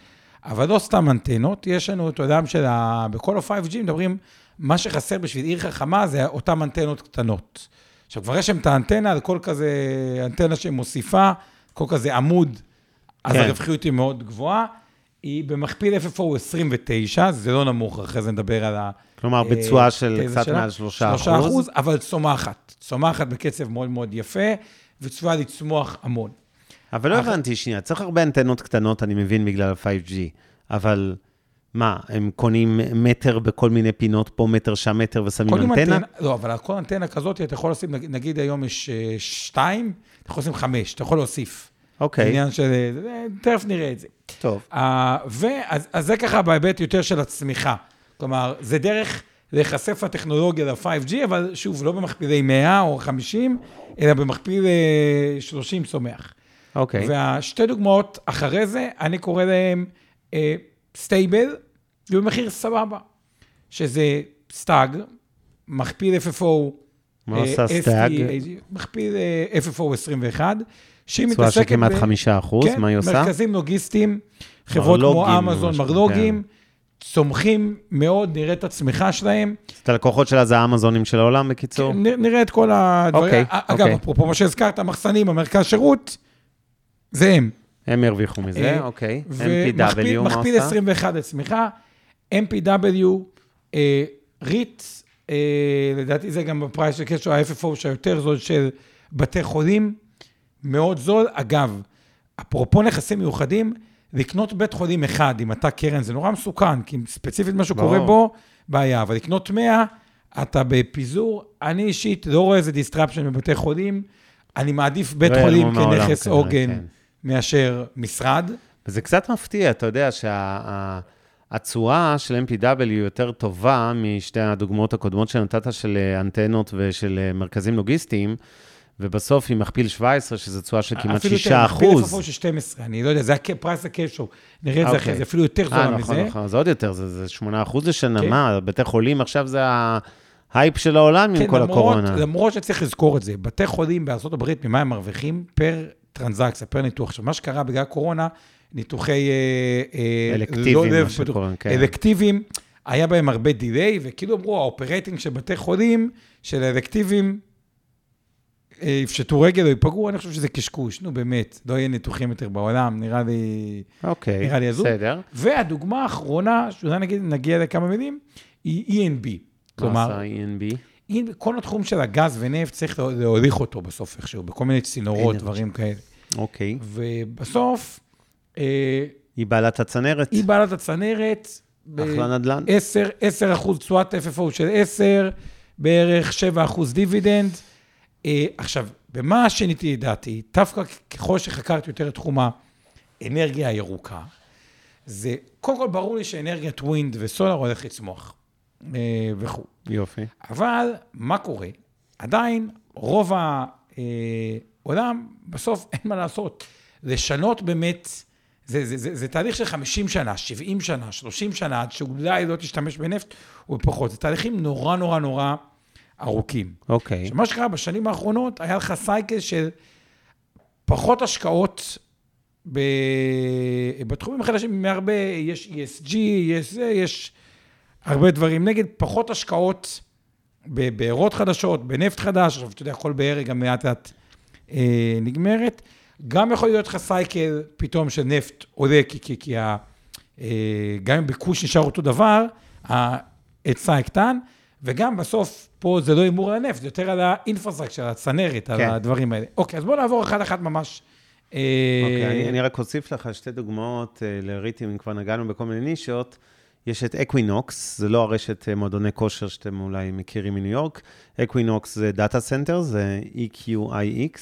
אבל לא סתם אנטנות, יש לנו את העולם של ה... בכל ה-5G מדברים, מה שחסר בשביל עיר חכמה זה אותן אנטנות קטנות. עכשיו, כבר יש שם את האנטנה, על כל כזה אנטנה שמוסיפה, כל כזה עמוד, אז כן. הרווחיות היא מאוד גבוהה. היא במכפיל FFO 29, זה לא נמוך, אחרי זה נדבר על ה... כלומר, אה, ביצוע של תזה קצת. מעל שלושה שלושה אחוז. אחוז, אבל צומחת. צומחת בקצב מאוד מאוד יפה, וצפויה לצמוח המון. אבל לא הבנתי, שנייה, צריך הרבה אנטנות קטנות, אני מבין, בגלל ה-5G, אבל מה, הם קונים מטר בכל מיני פינות, פה מטר, שם מטר, ושמים קונים אנטנה? לא, אבל על כל אנטנה כזאת, אתה יכול לשים, נגיד, היום יש אה, שתיים, אתה יכול לשים חמש, אתה יכול להוסיף. אוקיי, עניין של... אה, זה- תכף נראה את זה. טוב. אה, ואז אז זה ככה בהיבט יותר של הצמיחה. כלומר, זה דרך להיחשף לטכנולוגיה ל-5G, אבל שוב, לא במכפילי 100 או 50, אלא במכפיל אה, 30 צומח. אוקיי. והשתי דוגמאות אחרי זה, אני קורא להם stable, ובמחיר סבבה, שזה סטאג, מכפיל FFO, מה אה, עושה סטאג? מכפיל אה, FFO 21, שהיא תשואה של מתעסקת כמעט ב- חמישה אחוז, כן, מה היא עושה? מרכזים לוגיסטיים, חברות כמו אמזון, מרלוגים, צומחים מאוד, נראה את הצמיחה שלהם. את הלקוחות שלה זה האמזונים של העולם, בקיצור? נ- נראה את כל הדברים. אוקיי, אגב, אוקיי. אפרופו מה שהזכרת, המחסנים, המרכז שירות, זה הם. הם הרוויחו מזה, אה, אוקיי. MPW, מה מכפיל עושה? 21 לצמיחה, MPW, ריט, לדעתי זה גם בפרייס של קשר ה-FFO שהיותר זול של בתי חולים, מאוד זול. אגב, אפרופו נכסים מיוחדים, לקנות בית חולים אחד, אם אתה קרן, זה נורא מסוכן, כי ספציפית מה שקורה. בו, בעיה. אבל לקנות 100, אתה בפיזור, אני אישית לא רואה איזה disruption בבתי חולים. אני מעדיף בית חולים לא כנכס עוגן כן. מאשר משרד. וזה קצת מפתיע, אתה יודע שהתשואה של MPW היא יותר טובה משתי הדוגמאות הקודמות שנתת של אה, אנטנות ושל אה, מרכזים לוגיסטיים, ובסוף עם מכפיל 17, שזו תשואה של כמעט 6 אפילו יותר, מכפיל אחוז. לפחות של 12, אני לא יודע, זה price to cash flow. נראה את זה אחרי אוקיי. זה, אפילו יותר אה, זולה נכון, מזה. נכון, זה עוד יותר, זה, זה 8 אחוז לשנה, כן. מה, בתי חולים עכשיו זה ההייפ של העולם עם כן, כל הקורונה. למרות שצריך לזכור את זה, בתי חולים בארה"ב, ממה הם מרוויחים? per טרנזקציה, per ניתוח. עכשיו, מה שקרה בגלל הקורונה, ניתוחי... אה, אה, אלקטיביים, לא מה שקוראים, כן. אלקטיביים, היה בהם הרבה delay, וכאילו אמרו, ה operating של בתי חולים, של האלקטיביים, אה, יפשטו רגל או ייפגעו, אני חושב שזה קשקוש, נו באמת, לא יהיה ניתוחים יותר בעולם, נראה לי... אוקיי, נראה לי הזוי. בסדר. והדוגמה האחרונה, שאולי נגיד, נגיע לכמה מילים, היא E&B. מה כלומר, עשה E&B? אם כל התחום של הגז ונפט, צריך לה- להוליך אותו בסוף איכשהו, בכל מיני צינורות, דברים כאלה. אוקיי. ובסוף, אה, היא בעלת הצנרת? היא בעלת הצנרת, אחלה נדל"ן. 10, 10 אחוז תשואת FFO של 10, בערך 7 אחוז דיבידנד. אה, עכשיו, במה שיניתי את דעתי, דווקא ככל שחקרתי יותר את תחום האנרגיה הירוקה, זה, קודם כל ברור לי שאנרגיית wind ו solar הולך לצמוח וכו'. יופי. אבל מה קורה? עדיין רוב העולם, בסוף אין מה לעשות. לשנות באמת, זה, זה, זה, זה תהליך של 50 שנה, 70 שנה, 30 שנה, עד שאולי לא תשתמש בנפט או בפחות. זה תהליכים נורא נורא נורא ארוכים. אוקיי. עכשיו, מה שקרה בשנים האחרונות, היה לך cycle של פחות השקעות ב... בתחומים החדשים, מהרבה, יש ESG, יש זה, יש הרבה דברים נגד, פחות השקעות בבארות חדשות, בנפט חדש, עכשיו, אתה יודע, כל באר היא גם לאט לאט אה, נגמרת. גם יכול להיות לך סייקל פתאום של נפט עולה, כי, כי, כי ה, אה, גם אם ביקוש נשאר אותו דבר, ההיצע יקטן, וגם בסוף, פה זה לא הימור על הנפט, זה יותר על האינפרסטרקציה, על הצנרת, על כן. הדברים האלה. אוקיי, אז בואו נעבור אחת-אחת ממש. אה, אוקיי, אני, אני רק אוסיף לך שתי דוגמאות אה, לריטים, אם כבר נגענו בכל מיני נישות. יש את אקווינוקס, זה לא הרשת אה, מועדוני כושר שאתם אולי מכירים מניו יורק. אקווינוקס זה data center, זה EQIX,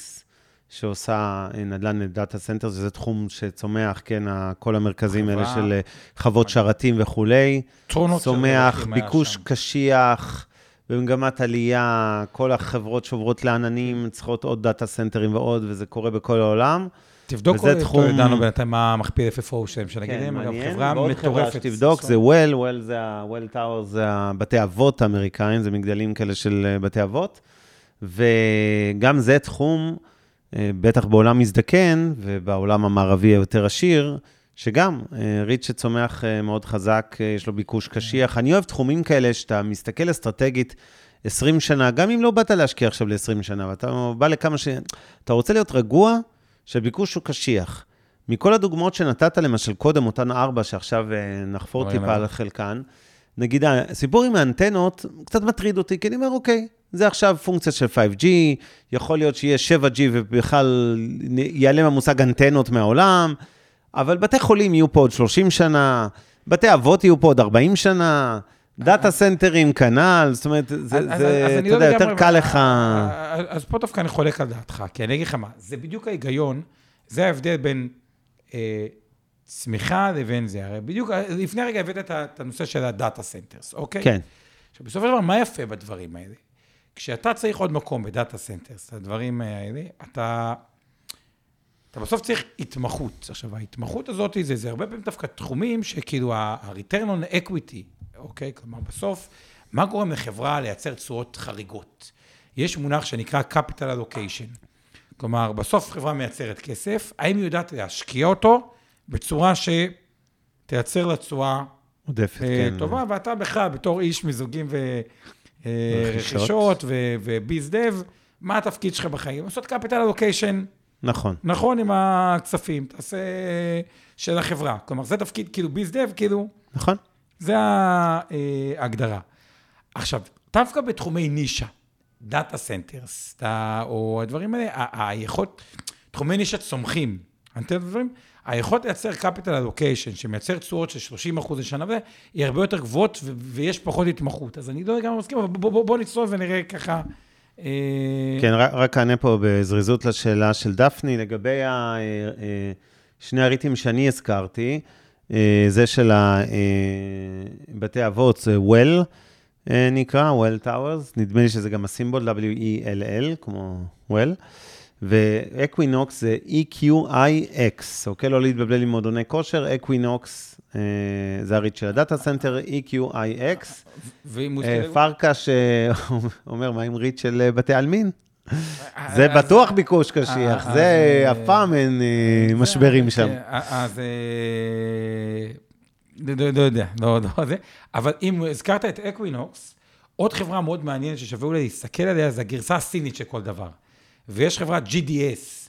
שעושה אה, נדל"ן ל data center, זה תחום שצומח, כן, כל המרכזים האלה של אה, חוות שרתים וכולי. יתרונות של צומח, ביקוש. קשיח, במגמת עלייה, כל החברות עוברות לעננים, צריכות עוד data centerים ועוד, וזה קורה בכל העולם. תבדוק וזה תחום- דנו בינתיים מה המכפיל FFO שלהם, שנגיד כן, להם, אגב. חברה ועוד חברה מטורפת. שתבדוק, זה well, well זה ה-well tower, זה הבתי אבות האמריקאים, זה מגדלים כאלה של אה, בתי אבות. וגם זה תחום, אה, בטח בעולם מזדקן, ובעולם המערבי היותר עשיר, שגם אה, ריט שצומח מאוד חזק, יש לו ביקוש קשיח. אני אוהב תחומים כאלה שאתה מסתכל אסטרטגית 20 שנה, גם אם לא באת להשקיע עכשיו ל-20 שנה, ואתה בא לכמה ש... אתה רוצה להיות רגוע, שהביקוש הוא קשיח. מכל הדוגמאות שנתת, למשל קודם, אותן ארבע, שעכשיו אה, נחפור טיפה אוי. על חלקן, נגיד, הסיפור עם האנטנות קצת מטריד אותי, כי אני אומר, אוקיי, זה עכשיו פונקציה של 5G, יכול להיות שיהיה 7G ובכלל ייעלם המושג אנטנות מהעולם, אבל בתי חולים יהיו פה עוד 30 שנה, בתי אבות יהיו פה עוד 40 שנה, דאטה סנטרים כנ"ל, זאת אומרת, זה, אז- זה אז- אני אתה לא יודע, יותר לגמרי- קל לך... אז- אז פה דווקא אני חולק על דעתך, כי אני אגיד לך מה, זה בדיוק ההיגיון, זה ההבדל בין אה, צמיחה לבין זה. הרי בדיוק, לפני רגע הבאת את הנושא של ה data centers, אוקיי? כן, עכשיו, בסופו של דבר, מה יפה בדברים האלה? כשאתה צריך עוד מקום ב data centers, הדברים האלה, אתה, אתה בסוף צריך התמחות. עכשיו, ההתמחות הזאת, זה, זה הרבה פעמים דווקא תחומים שכאילו ה-return on equity, אוקיי? כלומר, בסוף, מה גורם לחברה לייצר תשואות חריגות? יש מונח שנקרא capital allocation. כלומר, בסוף חברה מייצרת כסף, האם היא יודעת להשקיע אותו בצורה שתייצר לה תשואה עודפת, אה, כן. טובה, ואתה בכלל, בתור איש מיזוגים רכישות. ורכישות וביז דב, מה התפקיד שלך בחיים? לעשות קפיטל אלוקיישן, נכון. נכון, עם הכספים, תעשה של החברה. כלומר, זה תפקיד, כאילו biz dev, כאילו, נכון. זה אה, ההגדרה. עכשיו, דווקא בתחומי נישה, data centers, או הדברים האלה, היכולת, תחומי נישה צומחים, אני אתן דברים, היכולת לייצר capital allocation, שמייצר תשואות של 30 אחוז לשנה, וזה, היא הרבה יותר גבוהות ויש פחות התמחות. אז אני לא לגמרי מסכים, אבל בוא, בוא, בוא נצלול ונראה ככה אה, כן, רק אענה פה בזריזות לשאלה של דפני, לגבי אה, שני הריטים שאני הזכרתי, זה של אה, בתי אבות, זה Well אה, נקרא, Welltower, נדמה לי שזה גם הסימבול W-E-L-L, כמו well, ו Equinox זה EQIX, אוקיי? לא להתבלבל עם מועדוני כושר, Equinox אה, זה ה REIT של ה data center, EQIX. אה, פרקש אה, אומר, מה עם REIT של אה, בתי עלמין? אה, זה אז- בטוח ביקוש קשיח, אז, זה אה, אף פעם אין אה, משברים שם. כן, אז... אה, לא לא יודע, לא לא זה. אבל אם הזכרת את Equinox, עוד חברה מאוד מעניינת ששווה אולי להסתכל עליה, זה הגרסה הסינית של כל דבר. ויש חברת GDS,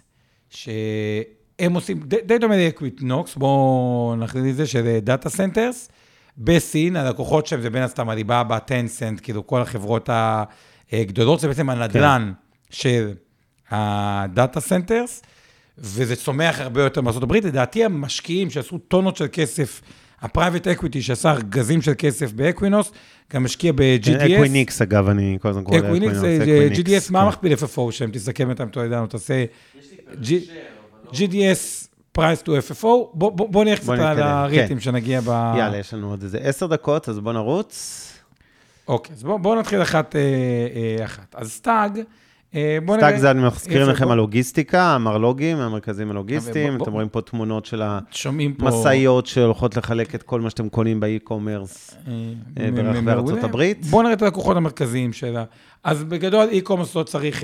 שהם עושים, די דומה ל Equinox, בואו נכניס את זה, של data centers. בסין, הלקוחות שלהם זה מן הסתם Alibaba, Tencent, כאילו כל החברות הגדולות, זה בעצם הנדל"ן של ה data centers, וזה צומח הרבה יותר מארצות הברית. לדעתי המשקיעים שעשו טונות של כסף, ה private equity שעשה ארגזים של כסף ב Equinox, גם משקיע ב-GDS. Equinix, אגב, אני כל הזמן קורא Equinix, ל Equinox. GDS, מה כן. המכפיל FFO שלהם? תסתכל בינתיים, אתה יודע, תעשה... GDS, price to FFO, בוא- נלך קצת על הריטים כן. שנגיע ב... יאללה, יש לנו עוד איזה עשר דקות, אז בוא נרוץ. אוקיי, אז בואו בוא נתחיל אחת, אה, אה, אחת. אז STAG, אה, בואו STAG זה, אני מזכיר לכם? הלוגיסטיקה, המרלוגים, המרכזים הלוגיסטיים. אתם רואים פה תמונות של. המשאיות שהולכות לחלק את כל מה שאתם קונים ב e-commerce. אה, אה, ברחבי ארצות. הברית. בואו נראה את הלקוחות המרכזיים שלה. אז בגדול, e-commerce לא צריך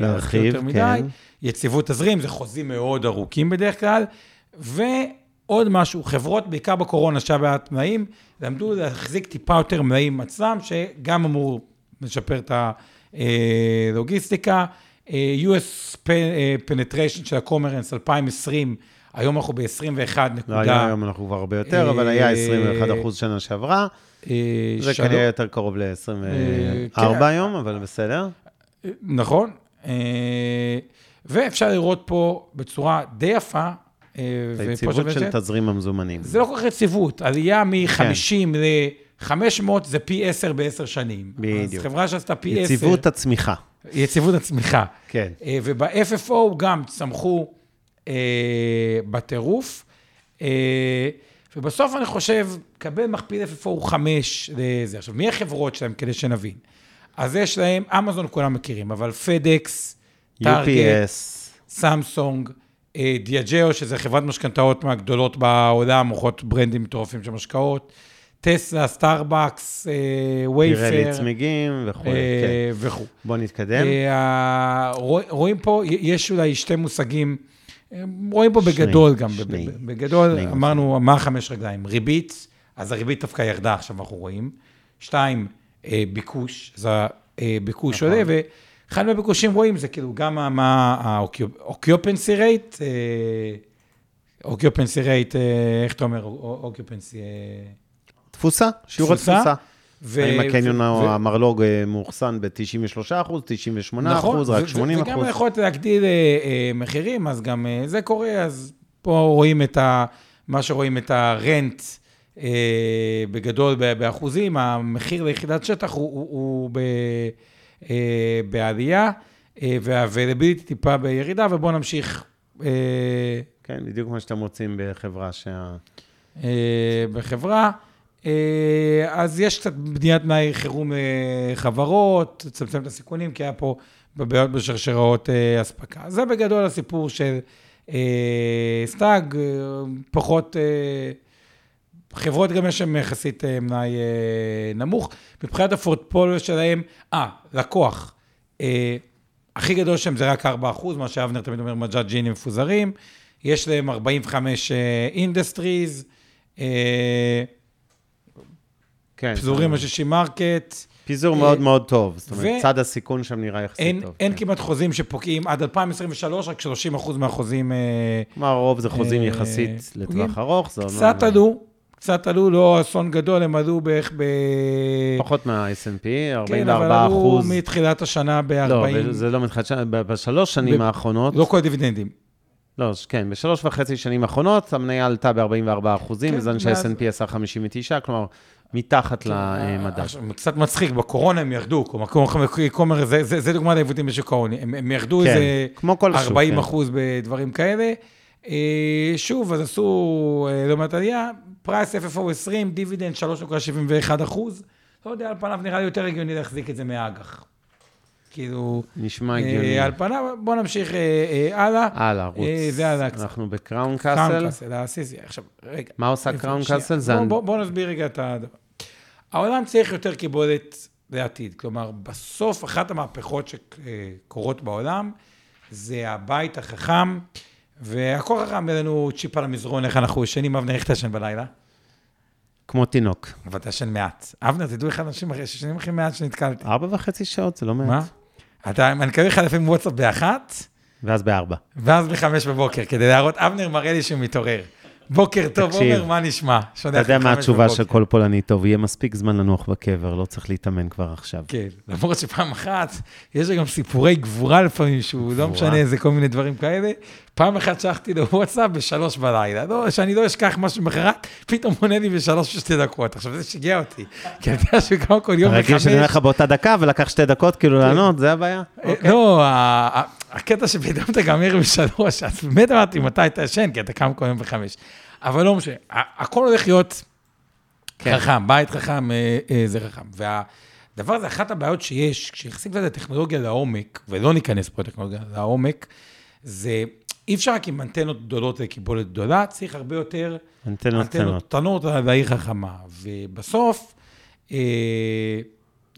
להרחיב, יותר מדי. כן. יציבות תזרים, זה חוזים מאוד ארוכים בדרך כלל. ועוד משהו, חברות, בעיקר בקורונה, שהיה בעיית מלאים, למדו להחזיק טיפה יותר מלאים עצמם, שגם אמור לשפר את הלוגיסטיקה. אה, US pe- אה, penetration של הקומרנס 2020, היום אנחנו ב-21 לא, נקודה. היום היום אנחנו כבר הרבה יותר, אבל היה אה, 21 אחוז שנה שעברה. אה, זה כנראה יותר קרוב אה, ל-24 כן. היום, אבל בסדר. נכון. אה, ואפשר לראות פה בצורה די יפה, אה, היציבות של תזרים המזומנים. זה לא כל כך יציבות, עלייה כן. מ-50 ל-500 זה פי 10 בעשר שנים. בדיוק. אז חברה שעשתה פי 10, יציבות הצמיחה. יציבות הצמיחה. כן. אה, וב-FFO גם צמחו אה, בטירוף. אה, ובסוף אני חושב, קבל מכפיל FFO הוא 5 לזה. עכשיו, מי החברות שלהם כדי שנבין? אז יש להם, אמזון כולם מכירים, אבל FedEx, Target, UPS, Samsung, אה, Diageo, שזה חברת משקאות מהגדולות בעולם, מוכרות ברנדים מטורפים של משקאות, Tesla, Starbucks, אה, Wayfair, Pirelli צמיגים וכו'. כן. אה, וכו'. בוא נתקדם. אה, רוא- רואים פה, יש אולי שתי מושגים, רואים פה בגדול גם, בגדול, אמרנו, מה חמש רגליים? ריבית, אז הריבית דווקא ירדה, עכשיו אנחנו רואים. שתיים, ביקוש, אז הביקוש נכון. עולה, ואחד מהביקושים רואים, זה כאילו גם מה ה-occupancy rate, occupancy rate, איך אתה אומר, occupancy, תפוסה, שיעור תפוסה, התפוסה. ו- האם הקניון ו- או ו- המרלוג אה, מאוחסן ב-93 אחוז, 98 נכון, אחוז, רק ו- 80 ו- אחוז? וגם יכולת להגדיל אה, אה, מחירים, אז גם אה, זה קורה, אז פה רואים את ה... מה שרואים את הרנט אה, בגדול באחוזים, המחיר ליחידת שטח הוא, הוא, הוא ב, אה, בעלייה, אה, וה-availability טיפה בירידה, ובואו נמשיך אה, כן, בדיוק מה שאתם רוצים בחברה שה... אה, בחברה. אה, אז יש קצת בניית מלאי חירום לחברות, לצמצם את הסיכונים, כי היה פה בעיות בשרשראות אה, אספקה. זה בגדול הסיפור של אה, סטאג, אה, פחות... אה, חברות גם יש שם יחסית אה, אה, נמוך. מבחינת הפורטפוליו שלהם, אה, לקוח. אה, הכי גדול שם זה רק 4%, מה שאבנר תמיד אומר, מג'אט ג'ינים מפוזרים. יש להם 45 אינדסטריז, כן, פזורים זה- בשישי market. פיזור אה, מאוד מאוד טוב. זאת אומרת, צד הסיכון שם נראה יחסית טוב. אין כן. כמעט חוזים שפוקעים עד 2023, רק 30% מהחוזים אה, כלומר, הרוב זה חוזים אה, יחסית. לטווח ארוך. זה אומר- קצת עלו, קצת עלו, לא אסון גדול, הם עלו בערך ב... פחות מה-S&P, 44 כן, אבל עלו אחוז. מתחילת השנה ב-40... לא, זה לא מתחילת שנה, ב- בשלוש שנים האחרונות. לא כל הדיבידנדים. לא, כן, בשלוש וחצי שנים האחרונות, המניה עלתה ב-44 אחוזים, כן, בזמן שה-S&P עשה 59, כלומר, מתחת למדד. עכשיו, קצת מצחיק, בקורונה הם ירדו, כלומר, זה- זה דוגמה לעיוותים בשוק ההון, הם הם ירדו כן, איזה כמו כל השוק, 40 כן. אחוז בדברים כאלה. אה, שוב, אז עשו אה, לא מעט עלייה, price FFO 20, דיבידנד 3.71 אחוז. לא יודע, על פניו נראה לי יותר הגיוני להחזיק את זה מאג"ח. כאילו, נשמע אה, הגיוני. על פניו, בואו נמשיך אה, אה, הלאה. הלאה, רוץ. אה, זה הלאה קצת. אנחנו ב Crown Crown Castle. Castle, ה CCI. עכשיו, רגע. מה עושה? Crown. Castle? זה... בוא- הנ- בוא- בוא נסביר רגע את הדבר. העולם צריך יותר קיבולת לעתיד. כלומר, בסוף, אחת המהפכות שקורות בעולם זה הבית החכם, והכל חכם, יהיה לנו צ'יפ על המזרון, איך אנחנו ישנים, אבנר, איך אתה ישן בלילה? כמו תינוק. אבל אתה ישן מעט. אבנר, תדעו אחד האנשים הכי- שישנים הכי מעט שנתקלתי. ארבע וחצי שעות, זה לא מעט. מה? אתה, אני מקבל לך לפעמים וואטסאפ באחת, ואז בארבע. ואז בחמש בבוקר, כדי להראות, אבנר מראה לי שהוא מתעורר. בוקר טוב, תקשיב, עומר, מה נשמע? אתה יודע מה התשובה של כל פולני טוב, יהיה מספיק זמן לנוח בקבר, לא צריך להתאמן כבר עכשיו. כן, למרות שפעם אחת, יש גם סיפורי גבורה לפעמים, שהוא לא. משנה איזה כל מיני דברים כאלה. פעם אחת שלחתי לו וואטסאפ בשלוש בלילה, לא, שאני לא אשכח משהו למחרת, פתאום עונה לי בשלוש ושתי דקות. עכשיו, זה שיגע אותי, כי אני יודע שהוא קם כל יום הרגיל שאני אומר. לך באותה דקה ולקח שתי דקות כאילו לענות, זה הבעיה? אה, לא, ה- ה- הקטע שפתאום אתה גם ערב בשלוש, אז באמת אמרתי, מתי אתה ישן? כי אתה קם כל יום בחמש. אבל לא משנה, הכל הולך להיות כן. חכם, בית חכם אה, אה, זה חכם. והדבר הזה, אחת הבעיות שיש, כשנכנסים קצת לטכנולוגיה לעומק, ולא ניכנס פה לטכנולוגיה לעומק, זה אי אפשר רק עם אנטנות גדולות וקיבולת גדולה, צריך הרבה יותר אנטנות קטנות. קטנות לעיר חכמה. ובסוף, אה,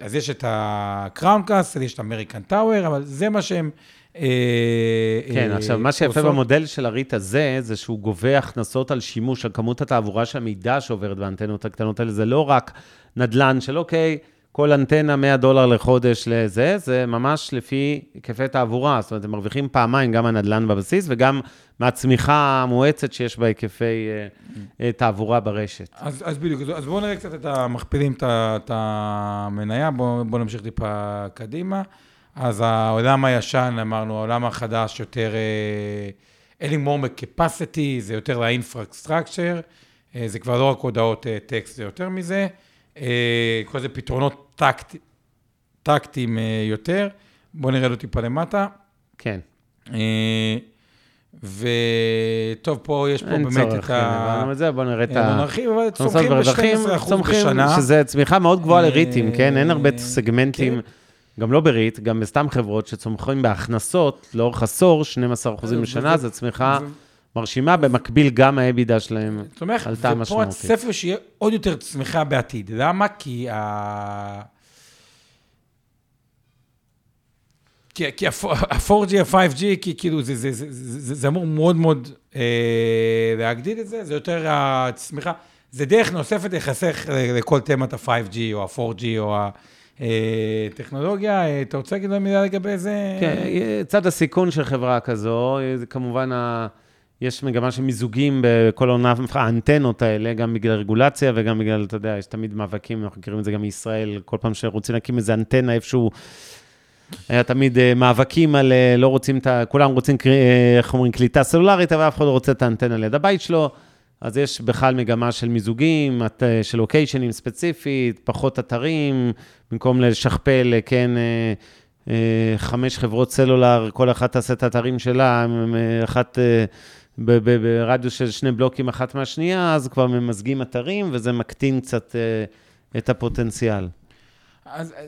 אז יש את הקראון קאסל, יש את האמריקן טאוור, אבל זה מה שהם... אה, כן, אה, עכשיו, מה שיפה עושות. במודל של הריט הזה, זה שהוא גובה הכנסות על שימוש, על כמות התעבורה של המידע שעוברת באנטנות הקטנות האלה, זה לא רק נדל"ן של אוקיי, כל אנטנה 100 דולר לחודש לזה, זה ממש לפי היקפי תעבורה. זאת אומרת, הם מרוויחים פעמיים, גם הנדל"ן בבסיס וגם מהצמיחה המואצת שיש בהיקפי אה, אה, תעבורה ברשת. אז, אז בדיוק, אז- בואו נראה קצת את המכפילים, את המניה, בואו בוא נמשיך טיפה קדימה. אז העולם הישן, אמרנו, העולם החדש יותר, אה, אין לי more capacity, זה יותר אה, זה כבר לא רק הודעות טקסט, זה יותר מזה. כל זה פתרונות טקט, טקטיים אה, יותר. בואו נראה לו טיפה למטה. כן. אה, וטוב, פה יש פה אין באמת צורך, את כן, ה... הבנו את זה, בואו נראה את אה, ה... נרחיב, אבל צומחים ורווחים, ב-12% צומחים, בשנה. שזה צמיחה מאוד גבוהה לריטים, כן? אין הרבה כן. סגמנטים, גם לא בריט, גם בסתם חברות שצומחים בהכנסות לאורך עשור, 12% אה, בשנה, זו צמיחה מרשימה, במקביל גם האבידה שלהם. עלתה משמעותית. הצפי שיהיה עוד יותר צמיחה בעתיד. למה? כי ה... כי, כי ה-4G, ה-5G, כי כאילו זה, זה, זה, זה, זה, זה אמור מאוד מאוד אה, להגדיל את זה, זה יותר הצמיחה, זה דרך נוספת להיחסך לכל תמת ה-5G או ה-4G או הטכנולוגיה. אה, אתה רוצה להגיד מילה לגבי זה? כן, צד הסיכון של חברה כזו, זה כמובן, ה... יש מגמה של מיזוגים בכל עונה, האנטנות האלה, גם בגלל רגולציה וגם בגלל, אתה יודע, יש תמיד מאבקים, אנחנו מכירים את זה גם מישראל, כל פעם שרוצים להקים איזה אנטנה איפשהו, היה תמיד אה, מאבקים על, אה, לא רוצים את ה... כולם רוצים, אה, איך אומרים, קליטה סלולרית, אבל אף אחד לא רוצה את האנטנה ליד הבית שלו. אז יש בכלל מגמה של מיזוגים, של לוקיישנים ספציפית, פחות אתרים, במקום לשכפל, כן, חמש חברות סלולר, כל אחת תעשה את האתרים שלה, אחת ברדיוס של שני בלוקים אחת מהשנייה, אז כבר ממזגים אתרים, וזה מקטין קצת אה, את הפוטנציאל. אז אה,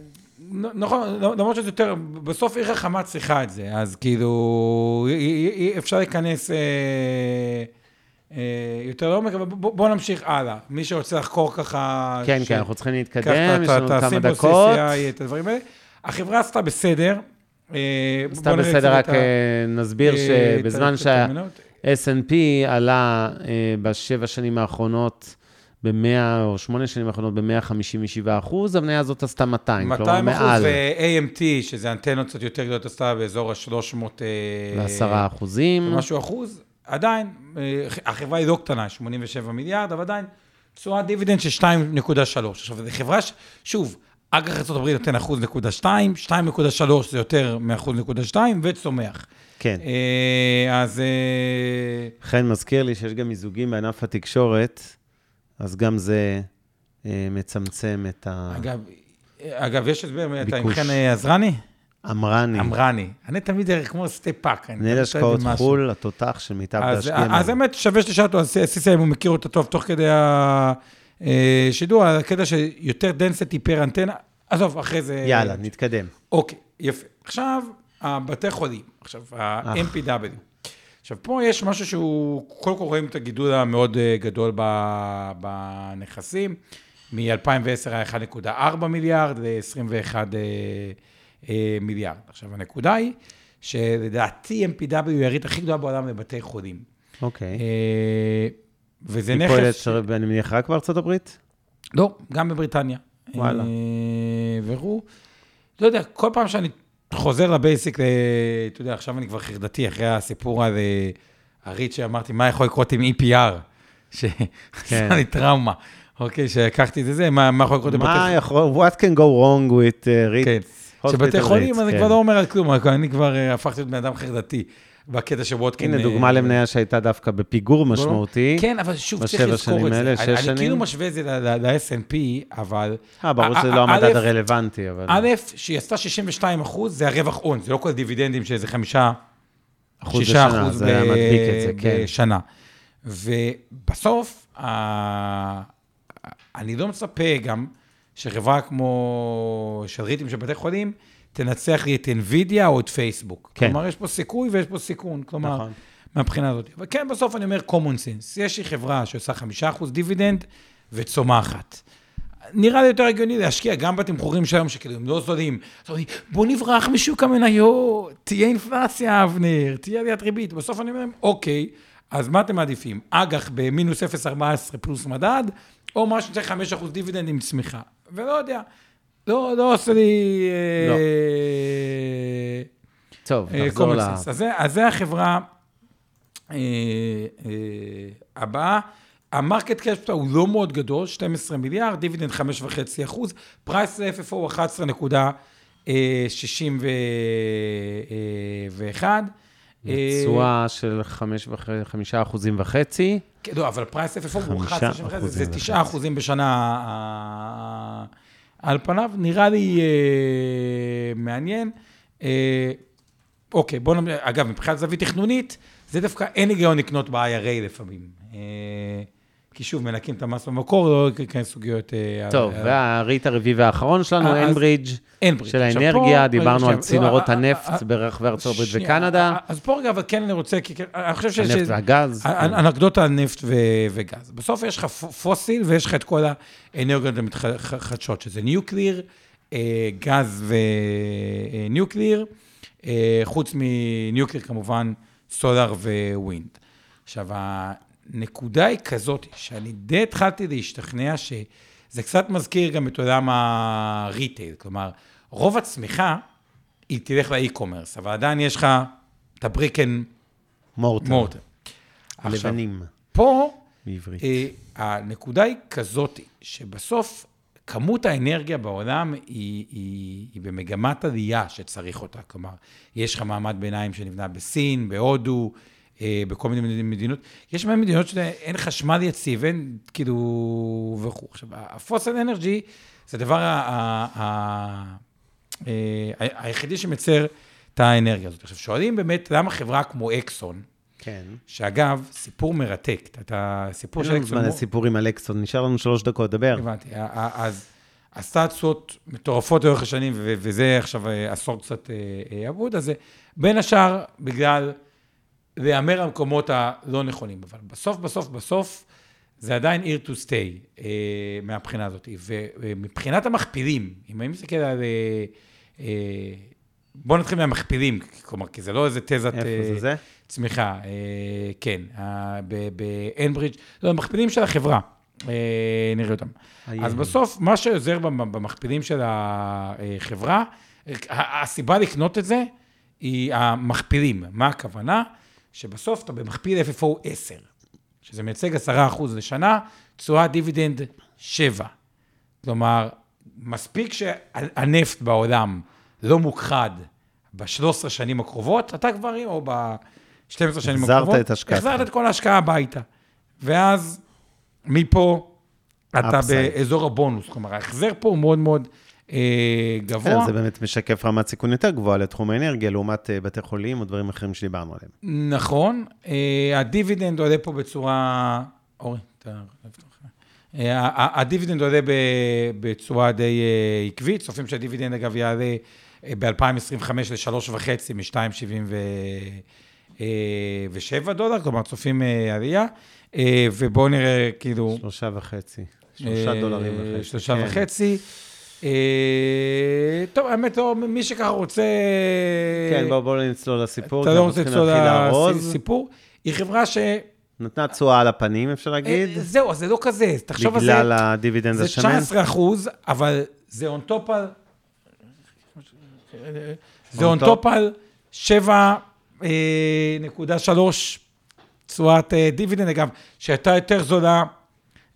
נכון, למרות שזה יותר, בסוף עיר חכמה צריכה את זה, אז כאילו, אי- אי- אי- אפשר להיכנס אה, אה, יותר לעומק, אבל בוא בוא נמשיך הלאה. מי שרוצה לחקור ככה... כן, ש- כן, אנחנו צריכים להתקדם, יש לנו כמה דקות. את הדברים האלה. החברה עשתה בסדר. סתם בסדר, רק נסביר שבזמן שה... S&P עלה אה, בשבע שנים האחרונות ב-100, או שמונה שנים האחרונות ב-157 אחוז, המניה הזאת עשתה 200, כלומר 200 אחוז, מעל ו-AMT, שזה אנטנות קצת יותר גדולות, עשתה באזור ה-300... ל-10 אחוזים. משהו אחוז, עדיין, אה, החברה היא לא קטנה, 87 מיליארד, אבל עדיין תשואת דיבידנד של 2.3. עכשיו, זו חברה ש... שוב, אג"ח ארה"ב נותן אחוז נקודה 2, 2.3 זה יותר מאחוז נקודה 2, וצומח. כן. אה, אז... אה, חן מזכיר לי שיש גם מיזוגים בענף התקשורת, אז גם זה אה, מצמצם את ה... אגב, אגב, יש הסבר, אתה עם. חן עזרני? אמרני. אמרני. אני תמיד כמו סטפאק. אני מנהל השקעות. חו"ל, התותח של מיטב להשקיע. אז האמת, שווה שתשאל אותו, אז סיסי, אם הוא מכיר אותו טוב, תוך כדי השידור, הקטע שיותר דנסיטי פר אנטנה, עזוב, אחרי זה... יאללה, נתקדם. אוקיי, יפה. עכשיו, הבתי חולים, עכשיו, ה-MPW. עכשיו, פה יש משהו שהוא, קודם כל רואים את הגידול המאוד אה, גדול בנכסים. מ-2010 היה 1.4 מיליארד ל-21 אה, אה, מיליארד. עכשיו, הנקודה היא שלדעתי MPW היא הריט הכי גדולה בעולם לבתי חולים. אוקיי. אה, וזה היא פועלת, נכס... אני מניח, רק בארצות הברית? לא, גם בבריטניה. וואלה. אה, והוא, לא יודע, כל פעם שאני חוזר לבייסיק, ל- אתה יודע, עכשיו אני כבר חרדתי אחרי הסיפור על אה, הריט שאמרתי, מה יכול לקרות עם EPR, שעשה לי טראומה. אוקיי, שלקחתי את זה, מה מה יכול לקרות עם מה? יכול, what can go wrong with uh, REIT? כן. שבתי חולים, אני כן. כבר לא אומר על כלום, אני כבר אה, הפכתי להיות בן אדם חרדתי, בקטע של וודקין. הנה אה, דוגמה למניה שהייתה דווקא בפיגור משמעותי. כן, אבל שוב, צריך בשבע לזכור שנים את זה. האלה, אני- שש אני שנים? כאילו משווה את זה ל-S&P, אבל... אה, ברור שזה לא המדד הרלוונטי, אבל... א', שהיא עשתה 62 אחוז, זה הרווח הון, זה לא כל דיבידנדים שזה חמישה, אחוז בשנה, אחוז זה היה מדביק את זה, כן. בשנה. ובסוף, אני לא מצפה גם שחברה כמו של ריטים של בתי חולים, תנצח לי את NVIDIA או את פייסבוק. כן. כלומר, יש פה סיכוי ויש פה סיכון. כלומר, נכון. מהבחינה הזאת. אבל כן, בסוף אני אומר common sense. יש לי חברה שעושה חמישה אחוז דיבידנד וצומחת. נראה לי יותר הגיוני להשקיע גם בתמחורים של היום, שכאילו הם לא זולים. בוא נברח משוק המניות, תהיה אינפלציה, אבנר, תהיה עליית ריבית. בסוף אני אומר להם, אוקיי, אז מה אתם מעדיפים? אג"ח במינוס 0.14 פלוס מדד, או משהו שצריך 5% דיבידנד עם צמיחה. ולא יודע, לא, לא עושה לי... לא. אה, טוב, אה, נחזור ל... אז זה- אז זה החברה אה, אה, הבאה. ה market cap שלה הוא לא מאוד גדול, 12 מיליארד, דיבידנד 5.5 אחוז, price ל-FFO הוא 11.61. תשואה של חמש וח- חמישה אחוזים וחצי. כן, לא, אבל price FFO הוא חמישה 11.65, אחוזים זה וחצי. 9 אחוזים בשנה. על פניו, נראה לי אה, מעניין. אה, אוקיי, בואו נאמר, אגב, מבחינת זווית תכנונית, זה דווקא אין היגיון לקנות ב-IRA לפעמים. אה, כי שוב, מנקים את המס במקור, לא ייכנס סוגיות... אה, טוב, והריט הרביעי והאחרון שלנו, אה, אנברידג'. של האנרגיה, דיברנו על צינורות אה, הנפט ברחבי ארצות הברית וקנדה, אז פה רגע, אבל כן אני רוצה, כי אני חושב שיש... הנפט והגז. כן. אנקדוטה על נפט ו- וגז. בסוף יש לך פוסיל ויש לך את כל האנרגיות המתחדשות, שזה ניוקליר, גז ו nuclear, חוץ מ nuclear כמובן, solar ו wind. עכשיו, הנקודה היא כזאת, שאני די התחלתי להשתכנע שזה קצת מזכיר גם את עולם ה retail, כלומר, רוב הצמיחה היא תלך ל e-commerce, אבל עדיין יש לך את ה brick and mortar. mortar. לבנים פה בעברית. אה, הנקודה היא כזאת, שבסוף כמות האנרגיה בעולם היא, היא, היא במגמת עלייה שצריך אותה. כלומר, יש לך מעמד ביניים שנבנה בסין, בהודו, בכל מיני מדינות. יש מהן מדינות שאין חשמל יציב, אין כאילו וכו'. עכשיו, הפוסל אנרגי זה הדבר אה, היחידי שמייצר את האנרגיה הזאת. עכשיו, שואלים באמת, למה חברה כמו אקסון, כן. שאגב, סיפור מרתק, את הסיפור אין של לנו אקסון... זמן לסיפורים על אקסון, נשאר לנו שלוש דקות, דבר. הבנתי. אז עשתה תשואות מטורפות לאורך השנים, וזה עכשיו אה, עשור קצת אה, אה, אבוד, אז בין השאר בגלל להמר המקומות הלא נכונים. אבל בסוף, בסוף, בסוף, זה עדיין עיר to stay אה, מהבחינה הזאת. ומבחינת המכפילים, אם אני מסתכל על... אה, אה, בואו נתחיל מהמכפילים, כלומר, כי זה לא איזה תזת... איפה אה, זה זה? צמיחה, אה, כן, אה, באנברידג', לא, המכפילים של החברה, אה, נראה אותם. אז. בסוף, מה שעוזר במ- במכפילים של החברה, ה- הסיבה לקנות את זה היא המכפילים. מה הכוונה? שבסוף אתה במכפיל FFO 10, שזה מייצג 10% לשנה, תשואה דיבידנד 7. כלומר, מספיק שהנפט בעולם לא מוכחד ב-13 שנים הקרובות, אתה כבר, או ב-12 שנים החזרת הקרובות, את השקעתך. החזרת את כל ההשקעה הביתה. ואז מפה אתה. באזור הבונוס. כלומר, ההחזר פה הוא מאוד מאוד גבוה. כן, זה באמת משקף רמת סיכון יותר גבוהה לתחום האנרגיה, לעומת אה, בתי חולים או דברים אחרים שדיברנו עליהם. נכון, אה, הדיבידנד עולה פה בצורה... אורי, אתה... אה, הדיבידנד עולה בצורה די אה, עקבית, צופים שהדיבידנד אגב יעלה ב-2025 ל-3.5 מ-2.77 דולר, כלומר צופים אה, עלייה, אה, ובואו נראה כאילו... שלושה וחצי. שלושה אה, דולרים וחצי. שלושה כן. וחצי. אה, טוב, האמת לא, מי שככה רוצה... כן, בואו בוא נצלול לסיפור, אתה לא רוצה לצלול. לסיפור. היא חברה ש... נתנה תשואה על הפנים, אפשר להגיד, אה, זהו, אז זה לא כזה, תחשוב על זה. בגלל הדיבידנד זה השמן. 19 אחוז, אבל זה on top על... זה on. top על 7.3 תשואת אה, דיבידנד, אגב, שהייתה יותר זולה,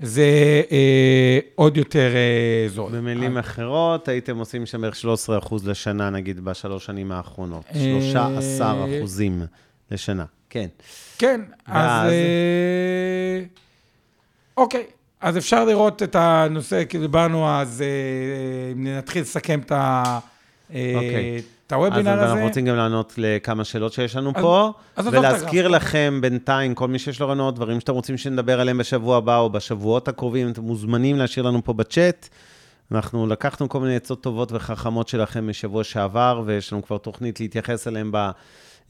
זה אה, עוד יותר אה, זול. במילים אחרות, הייתם עושים שם בערך 13 אחוז לשנה, נגיד, בשלוש שנים האחרונות. אה, 13 אחוזים לשנה, כן. כן, אז... ואז? אה, אוקיי, אז אפשר לראות את הנושא, כי דיברנו אז, אה, אם נתחיל לסכם את ה... אה, אוקיי. את אז הוובינר הזה. אנחנו רוצים גם לענות לכמה שאלות שיש לנו אז- פה, אז ולהזכיר. לכם בינתיים, כל מי שיש לו רעיונות, דברים שאתם רוצים שנדבר עליהם בשבוע הבא או בשבועות הקרובים, אתם מוזמנים להשאיר לנו פה בצ'אט. אנחנו לקחנו כל מיני עצות טובות וחכמות שלכם משבוע שעבר, ויש לנו כבר תוכנית להתייחס אליהם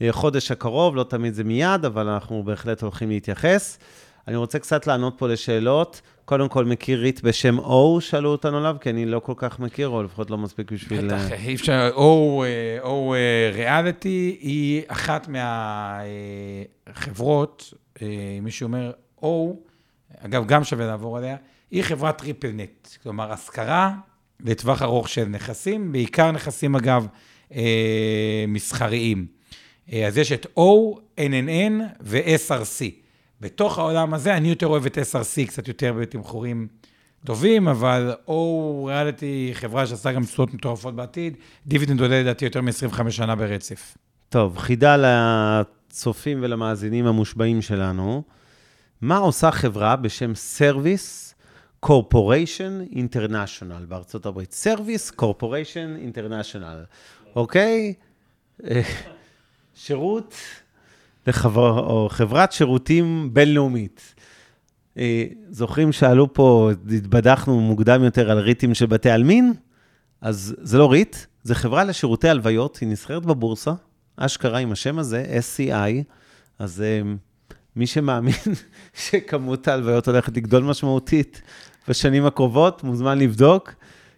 בחודש הקרוב, לא תמיד זה מיד, אבל אנחנו בהחלט הולכים להתייחס. אני רוצה קצת לענות פה לשאלות. קודם כל, מכיר ריט בשם O, שאלו אותנו עליו, כי אני לא כל כך מכיר, או לפחות לא מספיק בשביל... בטח, אי אפשר, או, אה, אה, Realty היא אחת מהחברות, אה, מישהו אומר, או, אגב, גם שווה לעבור עליה, היא חברת triple net, כלומר, השכרה לטווח ארוך של נכסים, בעיקר נכסים, אגב, אה, מסחריים. אה, אז יש את O, NNN ו-SRC. בתוך העולם הזה, אני יותר אוהב את SRC, קצת יותר בתמחורים טובים, אבל או ריאליטי חברה שעשה גם תשואות מטורפות בעתיד, דיבידנד עולה לדעתי יותר מ-25 שנה ברצף. טוב, חידה לצופים ולמאזינים המושבעים שלנו. מה עושה חברה בשם Service Corporation International בארצות הברית? Service Corporation International, אוקיי? אה, שירות לחבר... או חברת שירותים בינלאומית. אה, זוכרים שעלו פה, התבדחנו מוקדם יותר על ריטים של בתי עלמין? אז זה לא ריט, זה חברה לשירותי הלוויות, היא נסחרת בבורסה, אשכרה עם השם הזה, SCI, אז אה, מי שמאמין שכמות ההלוויות הולכת לגדול משמעותית בשנים הקרובות, מוזמן לבדוק.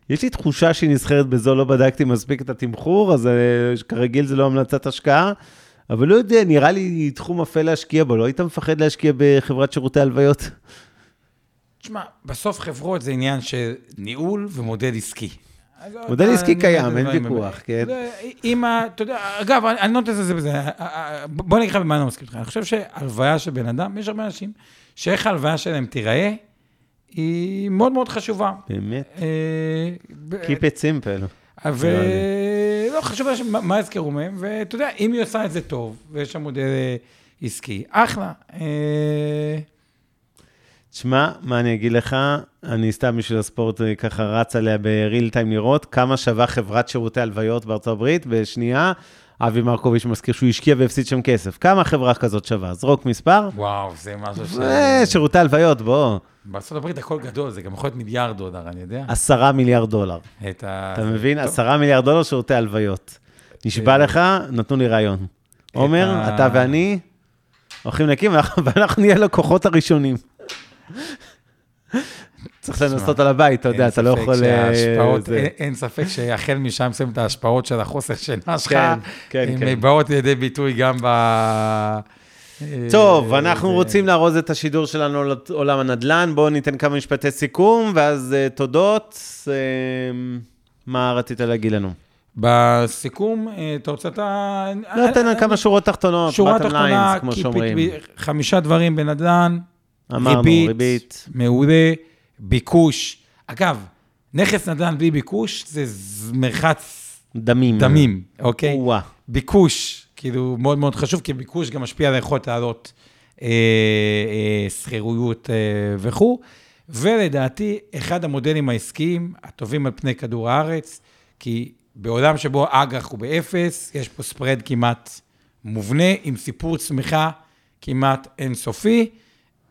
יש לי תחושה שהיא נסחרת בזו, לא בדקתי מספיק את התמחור, אז אה, כרגיל זה לא המלצת השקעה, אבל לא יודע, נראה לי תחום אפל להשקיע בו, לא היית מפחד להשקיע בחברת שירותי הלוויות? תשמע, בסוף חברות זה עניין של ניהול ומודל עסקי. מודל עסקי אני קיים, אין ויכוח. כן. אם ה... אתה יודע, אגב, אני לא נותן לזה בזה. בוא נגיד לך במה אני מסכים איתך. אני חושב שהלוויה של בן אדם, יש הרבה אנשים שאיך ההלוויה שלהם תיראה, היא מאוד מאוד חשובה. באמת, אה, Keep it simple. ולא חשוב מה יזכרו מהם, ואתה יודע, אם היא עושה את זה טוב, ויש שם מודל אה, עסקי, אחלה. אה, תשמע, מה אני אגיד לך? אני סתם בשביל הספורט אה, ככה רץ עליה בריל טיים לראות כמה שווה חברת שירותי הלוויות בארצות הברית. בשנייה, אבי מרקוביץ' מזכיר שהוא השקיע והפסיד שם כסף. כמה חברה כזאת שווה? זרוק מספר. וואו, זה משהו ש... שירותי הלוויות, בוא. בארצות הברית הכל גדול, זה גם יכול להיות מיליארד דולר, אני יודע. עשרה מיליארד דולר. את ה... אתה מבין? עשרה מיליארד דולר שירותי הלוויות. נשבע אה, לך, נתנו לי רעיון. עומר, אתה ואני הולכים להקים, ואנחנו נהיה לקוחות הראשונים. צריך לנסות על הבית, אתה יודע, אתה לא יכול... אה, שההשפעות- זה- אין- אין ספק שהחל משם שמים את ההשפעות של החוסר שינה שלך, כן, כן, הן כן. באות לידי ביטוי גם ב... טוב, אה, אנחנו זה- רוצים לארוז את השידור שלנו לעולם הנדל"ן. בואו ניתן כמה משפטי סיכום, ואז אה, תודות. מה רצית להגיד לנו? בסיכום, אתה רוצה אתה... לא, תן לנו כמה שורות תחתונות, שורה תחתונה, כמו שאומרים. חמישה דברים בנדל"ן, אמרנו, ריבית. מעולה, ביקוש. אגב, נכס נדל"ן בלי ביקוש זה מרחץ דמים. דמים, אוקיי? וואה. ביקוש, כאילו, מאוד מאוד חשוב, כי ביקוש גם משפיע על היכולת לעלות אה, אה, שכירויות אה, וכו'. ולדעתי, אחד המודלים העסקיים הטובים על פני כדור הארץ, כי בעולם שבו אג"ח הוא באפס, יש פה ספרד כמעט מובנה, עם סיפור צמיחה כמעט אינסופי.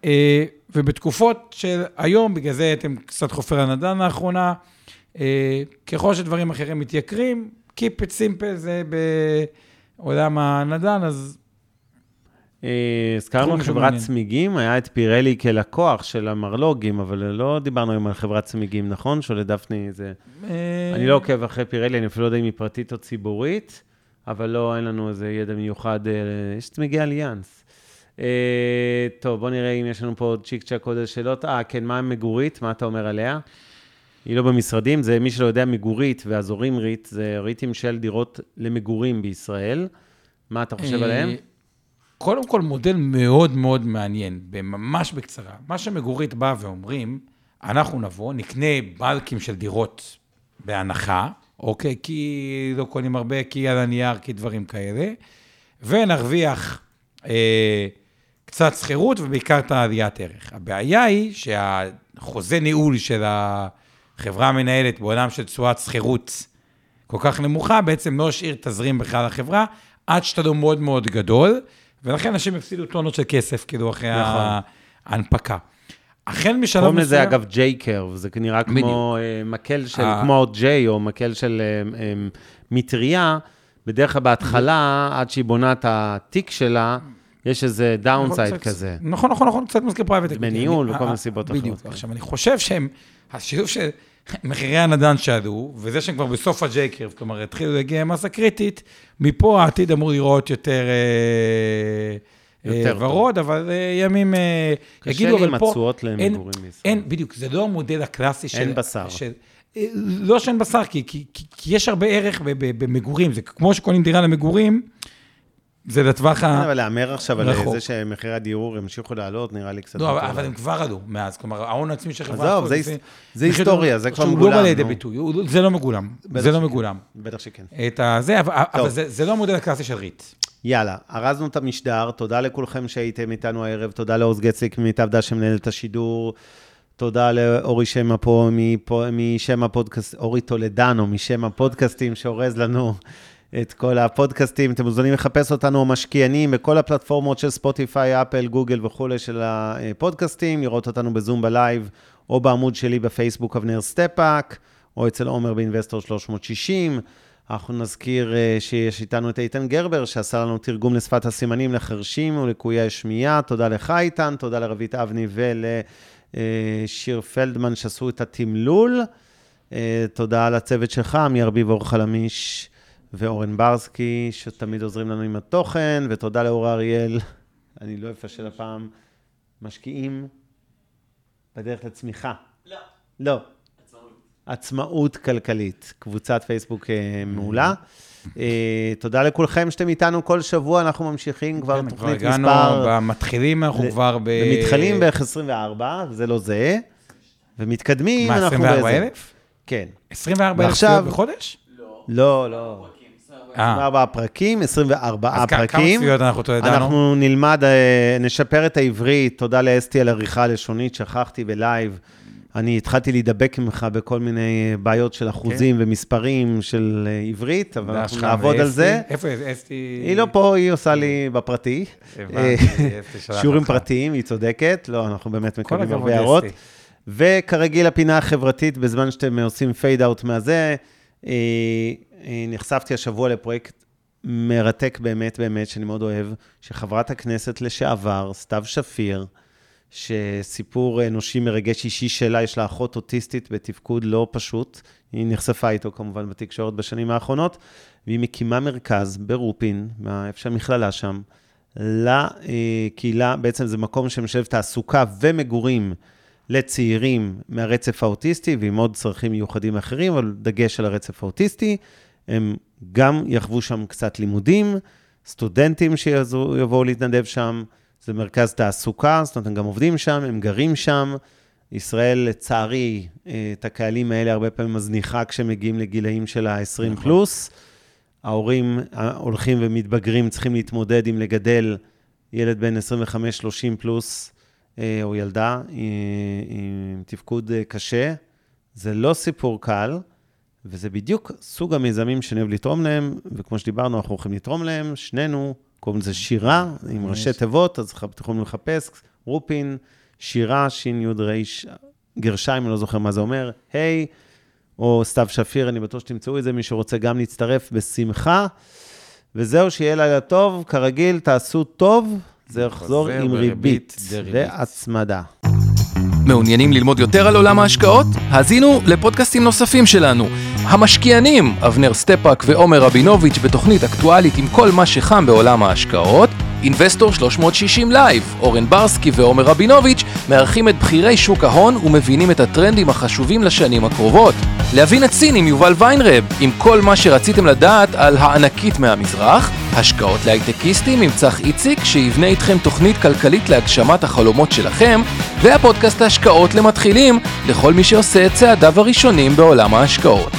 אה, ובתקופות של היום, בגלל זה אתם קצת חופר הנדל"ן לאחרונה, אה, ככל שדברים אחרים מתייקרים, Keep it simple זה בעולם הנדל"ן, אז אה, הזכרנו חברת. צמיגים, היה את פירלי כלקוח של המרלוגים, אבל לא דיברנו היום על חברת צמיגים, נכון? שואלת דפני, זה... אני לא עוקב אחרי פירלי, אני אפילו לא יודע אם היא פרטית או ציבורית, אבל לא, אין לנו איזה ידע מיוחד, יש צמיגי אליאנס. אה, טוב, בוא נראה אם יש לנו פה עוד צ'יק צ'אק עוד שאלות. אה, כן, מה מגורית? מה אתה אומר עליה? היא לא במשרדים, זה מי שלא יודע, מגורית ואזורים ריט, זה ריטים של דירות למגורים בישראל. מה אתה חושב אה, עליהם? קודם כל, מודל מאוד מאוד מעניין, ממש בקצרה. מה שמגורית באה ואומרים, אנחנו נבוא, נקנה בלקים של דירות בהנחה, אוקיי? כי לא קונים הרבה, כי על הנייר, כי דברים כאלה, ונרוויח אה, קצת שכירות ובעיקר את העליית ערך. הבעיה היא שהחוזה ניהול של החברה המנהלת בעולם של תשואת שכירות כל כך נמוכה, בעצם לא השאיר תזרים בכלל לחברה, עד שאתה לא מאוד מאוד גדול, ולכן אנשים הפסידו טונות של כסף, כאילו, אחרי נכון. ההנפקה. החל משלב קוראים לזה, מסוים- אגב, J curve, זה נראה כמו אה, מקל של, אה. כמו J, או מקל של אה, אה, מטריה, בדרך כלל בהתחלה, עד שהיא בונה את התיק שלה, יש איזה downside קצת- כזה. נכון, נכון, נכון, קצת מזכיר private. דמי ניהול וכל מיני סיבות אחרות, בדיוק. כן. עכשיו, אני חושב שהם, השילוב של מחירי הנדל"ן שעלו, וזה שהם כבר בסוף קרב, כלומר, התחילו להגיע מסה קריטית, מפה העתיד אמור לראות יותר... אה, יותר אה, טוב. ורוד, אבל אה, ימים אה, קשה יגידו, לי אבל עם פה... התשואות למגורים בישראל. אין, בדיוק, זה לא המודל הקלאסי של... אין בשר. של, אה, לא שאין בשר, כי, כי, כי, כי יש הרבה ערך במגורים. זה כמו שקונים דירה למגורים, זה לטווח כן, ה... אבל להמר עכשיו על. זה שמחירי הדיור ימשיכו לעלות, נראה לי קצת... לא, אבל, הם כבר עלו מאז, כלומר, ההון העצמי של חברה... עזוב, זה זה היסטוריה, זה כבר שהוא מגולם, לא בא לידי. ביטוי, זה לא מגולם, זה לא. מגולם. בטח שכן. את הזה, אבל, אבל. זה, זה לא המודל הקלאסי של ריט. יאללה, ארזנו את המשדר, תודה לכולכם שהייתם איתנו הערב, תודה לעוז גצליק ממיטב דש שמנהל את השידור, תודה לאורי שמה פה, משם הפודקאסט, אורי טולדנו, משם הפודקאסטים, שאורז לנו את כל הפודקאסטים. אתם מוזמנים לחפש אותנו, המשקיענים, בכל הפלטפורמות של ספוטיפיי, אפל, גוגל וכולי של הפודקאסטים, לראות אותנו בזום בלייב, או בעמוד שלי בפייסבוק, אבנר סטפאק, או אצל עומר ב Investor 360. אנחנו נזכיר אה, שיש איתנו את איתן גרבר, שעשה לנו תרגום לשפת הסימנים לחרשים ולקויי שמיעה. תודה לך, איתן, תודה לרבית אבני ולשיר פלדמן שעשו את התמלול. אה, תודה לצוות שלך, עמי ארביב, אור חלמיש ואורן ברסקי, שתמיד עוזרים לנו עם התוכן, ותודה לאור אריאל, אני לא אפשל הפעם, משקיעים בדרך לצמיחה. לא. לא. עצמאות כלכלית, קבוצת פייסבוק אה, מעולה. אה, תודה לכולכם שאתם איתנו כל שבוע, אנחנו ממשיכים כבר כן, כבר תוכנית הגענו, מספר... במתחילים אנחנו כבר ב... ומתחלים בערך 24, זה לא זה, ומתקדמים, מה, אנחנו 24,000? כן. 24,000 ועכשיו- צפיות בחודש? לא, לא. אה, 24 פרקים, 24 אז כ- כמה פרקים. צפיות אנחנו תולדנו? אנחנו נלמד, אה, נשפר את העברית. תודה לאסתי על עריכה לשונית, שכחתי בלייב. אני התחלתי להידבק ממך בכל מיני אה, בעיות של אחוזים ומספרים של אה, עברית, אבל אנחנו נעבוד על. זה. איפה אסתי? היא לא פה, היא עושה לי בפרטי. אה, שיעורים. פרטיים, היא צודקת. לא, אנחנו באמת מקבלים הרבה הערות. וכרגיל, הפינה החברתית, בזמן שאתם עושים fade out מהזה, אה, אה, נחשפתי השבוע לפרויקט מרתק באמת באמת, שאני מאוד אוהב, שחברת הכנסת לשעבר, סתיו שפיר, שסיפור אנושי מרגש אישי שלה, יש לה אחות אוטיסטית בתפקוד לא פשוט, היא נחשפה איתו כמובן בתקשורת בשנים האחרונות, והיא מקימה מרכז ברופין, איפה שהמכללה שם, לקהילה, בעצם זה מקום שמשלב תעסוקה ומגורים לצעירים מהרצף האוטיסטי ועם עוד צרכים מיוחדים אחרים, אבל דגש על הרצף האוטיסטי. הם גם יחוו שם קצת לימודים, סטודנטים שיבואו להתנדב שם, זה מרכז תעסוקה, זאת אומרת, הם גם עובדים שם, הם גרים שם, ישראל, לצערי, אה, את הקהלים האלה הרבה פעמים מזניחה כשמגיעים לגילאים של ה-20 פלוס. ההורים הולכים ומתבגרים, צריכים להתמודד עם לגדל ילד בן 25-30 פלוס, אה, או ילדה עם תפקוד אה, קשה. זה לא סיפור קל, וזה בדיוק סוג המיזמים שאני אוהב לתרום להם, וכמו שדיברנו, אנחנו הולכים לתרום להם, שנינו, קוראים לזה שירה, עם ראשי תיבות, אז אתם יכולים לחפש, רופין, שירה, יוד ריש, גרשיים, אני לא זוכר מה זה אומר, היי, או סתיו שפיר, אני בטוח שתמצאו את זה, מי שרוצה גם להצטרף, בשמחה. וזהו, שיהיה לילה טוב, כרגיל, תעשו טוב, זה יחזור עם ריבית והצמדה. מעוניינים ללמוד יותר על עולם ההשקעות? האזינו לפודקאסטים נוספים שלנו. המשקיענים, אבנר סטפאק ועומר רבינוביץ' בתוכנית אקטואלית עם כל מה שחם בעולם ההשקעות. Investor 360 Live, אורן ברסקי ועומר רבינוביץ' מארחים את בכירי שוק ההון ומבינים את הטרנדים החשובים לשנים הקרובות. להבין סין עם יובל ויינרב, עם כל מה שרציתם לדעת על הענקית מהמזרח. השקעות להייטקיסטים עם צח איציק, שיבנה איתכם תוכנית כלכלית להגשמת החלומות שלכם. והפודקאסט ההשקעות למתחילים, לכל מי שעושה את צעדיו הראשונים בעולם ההשקעות.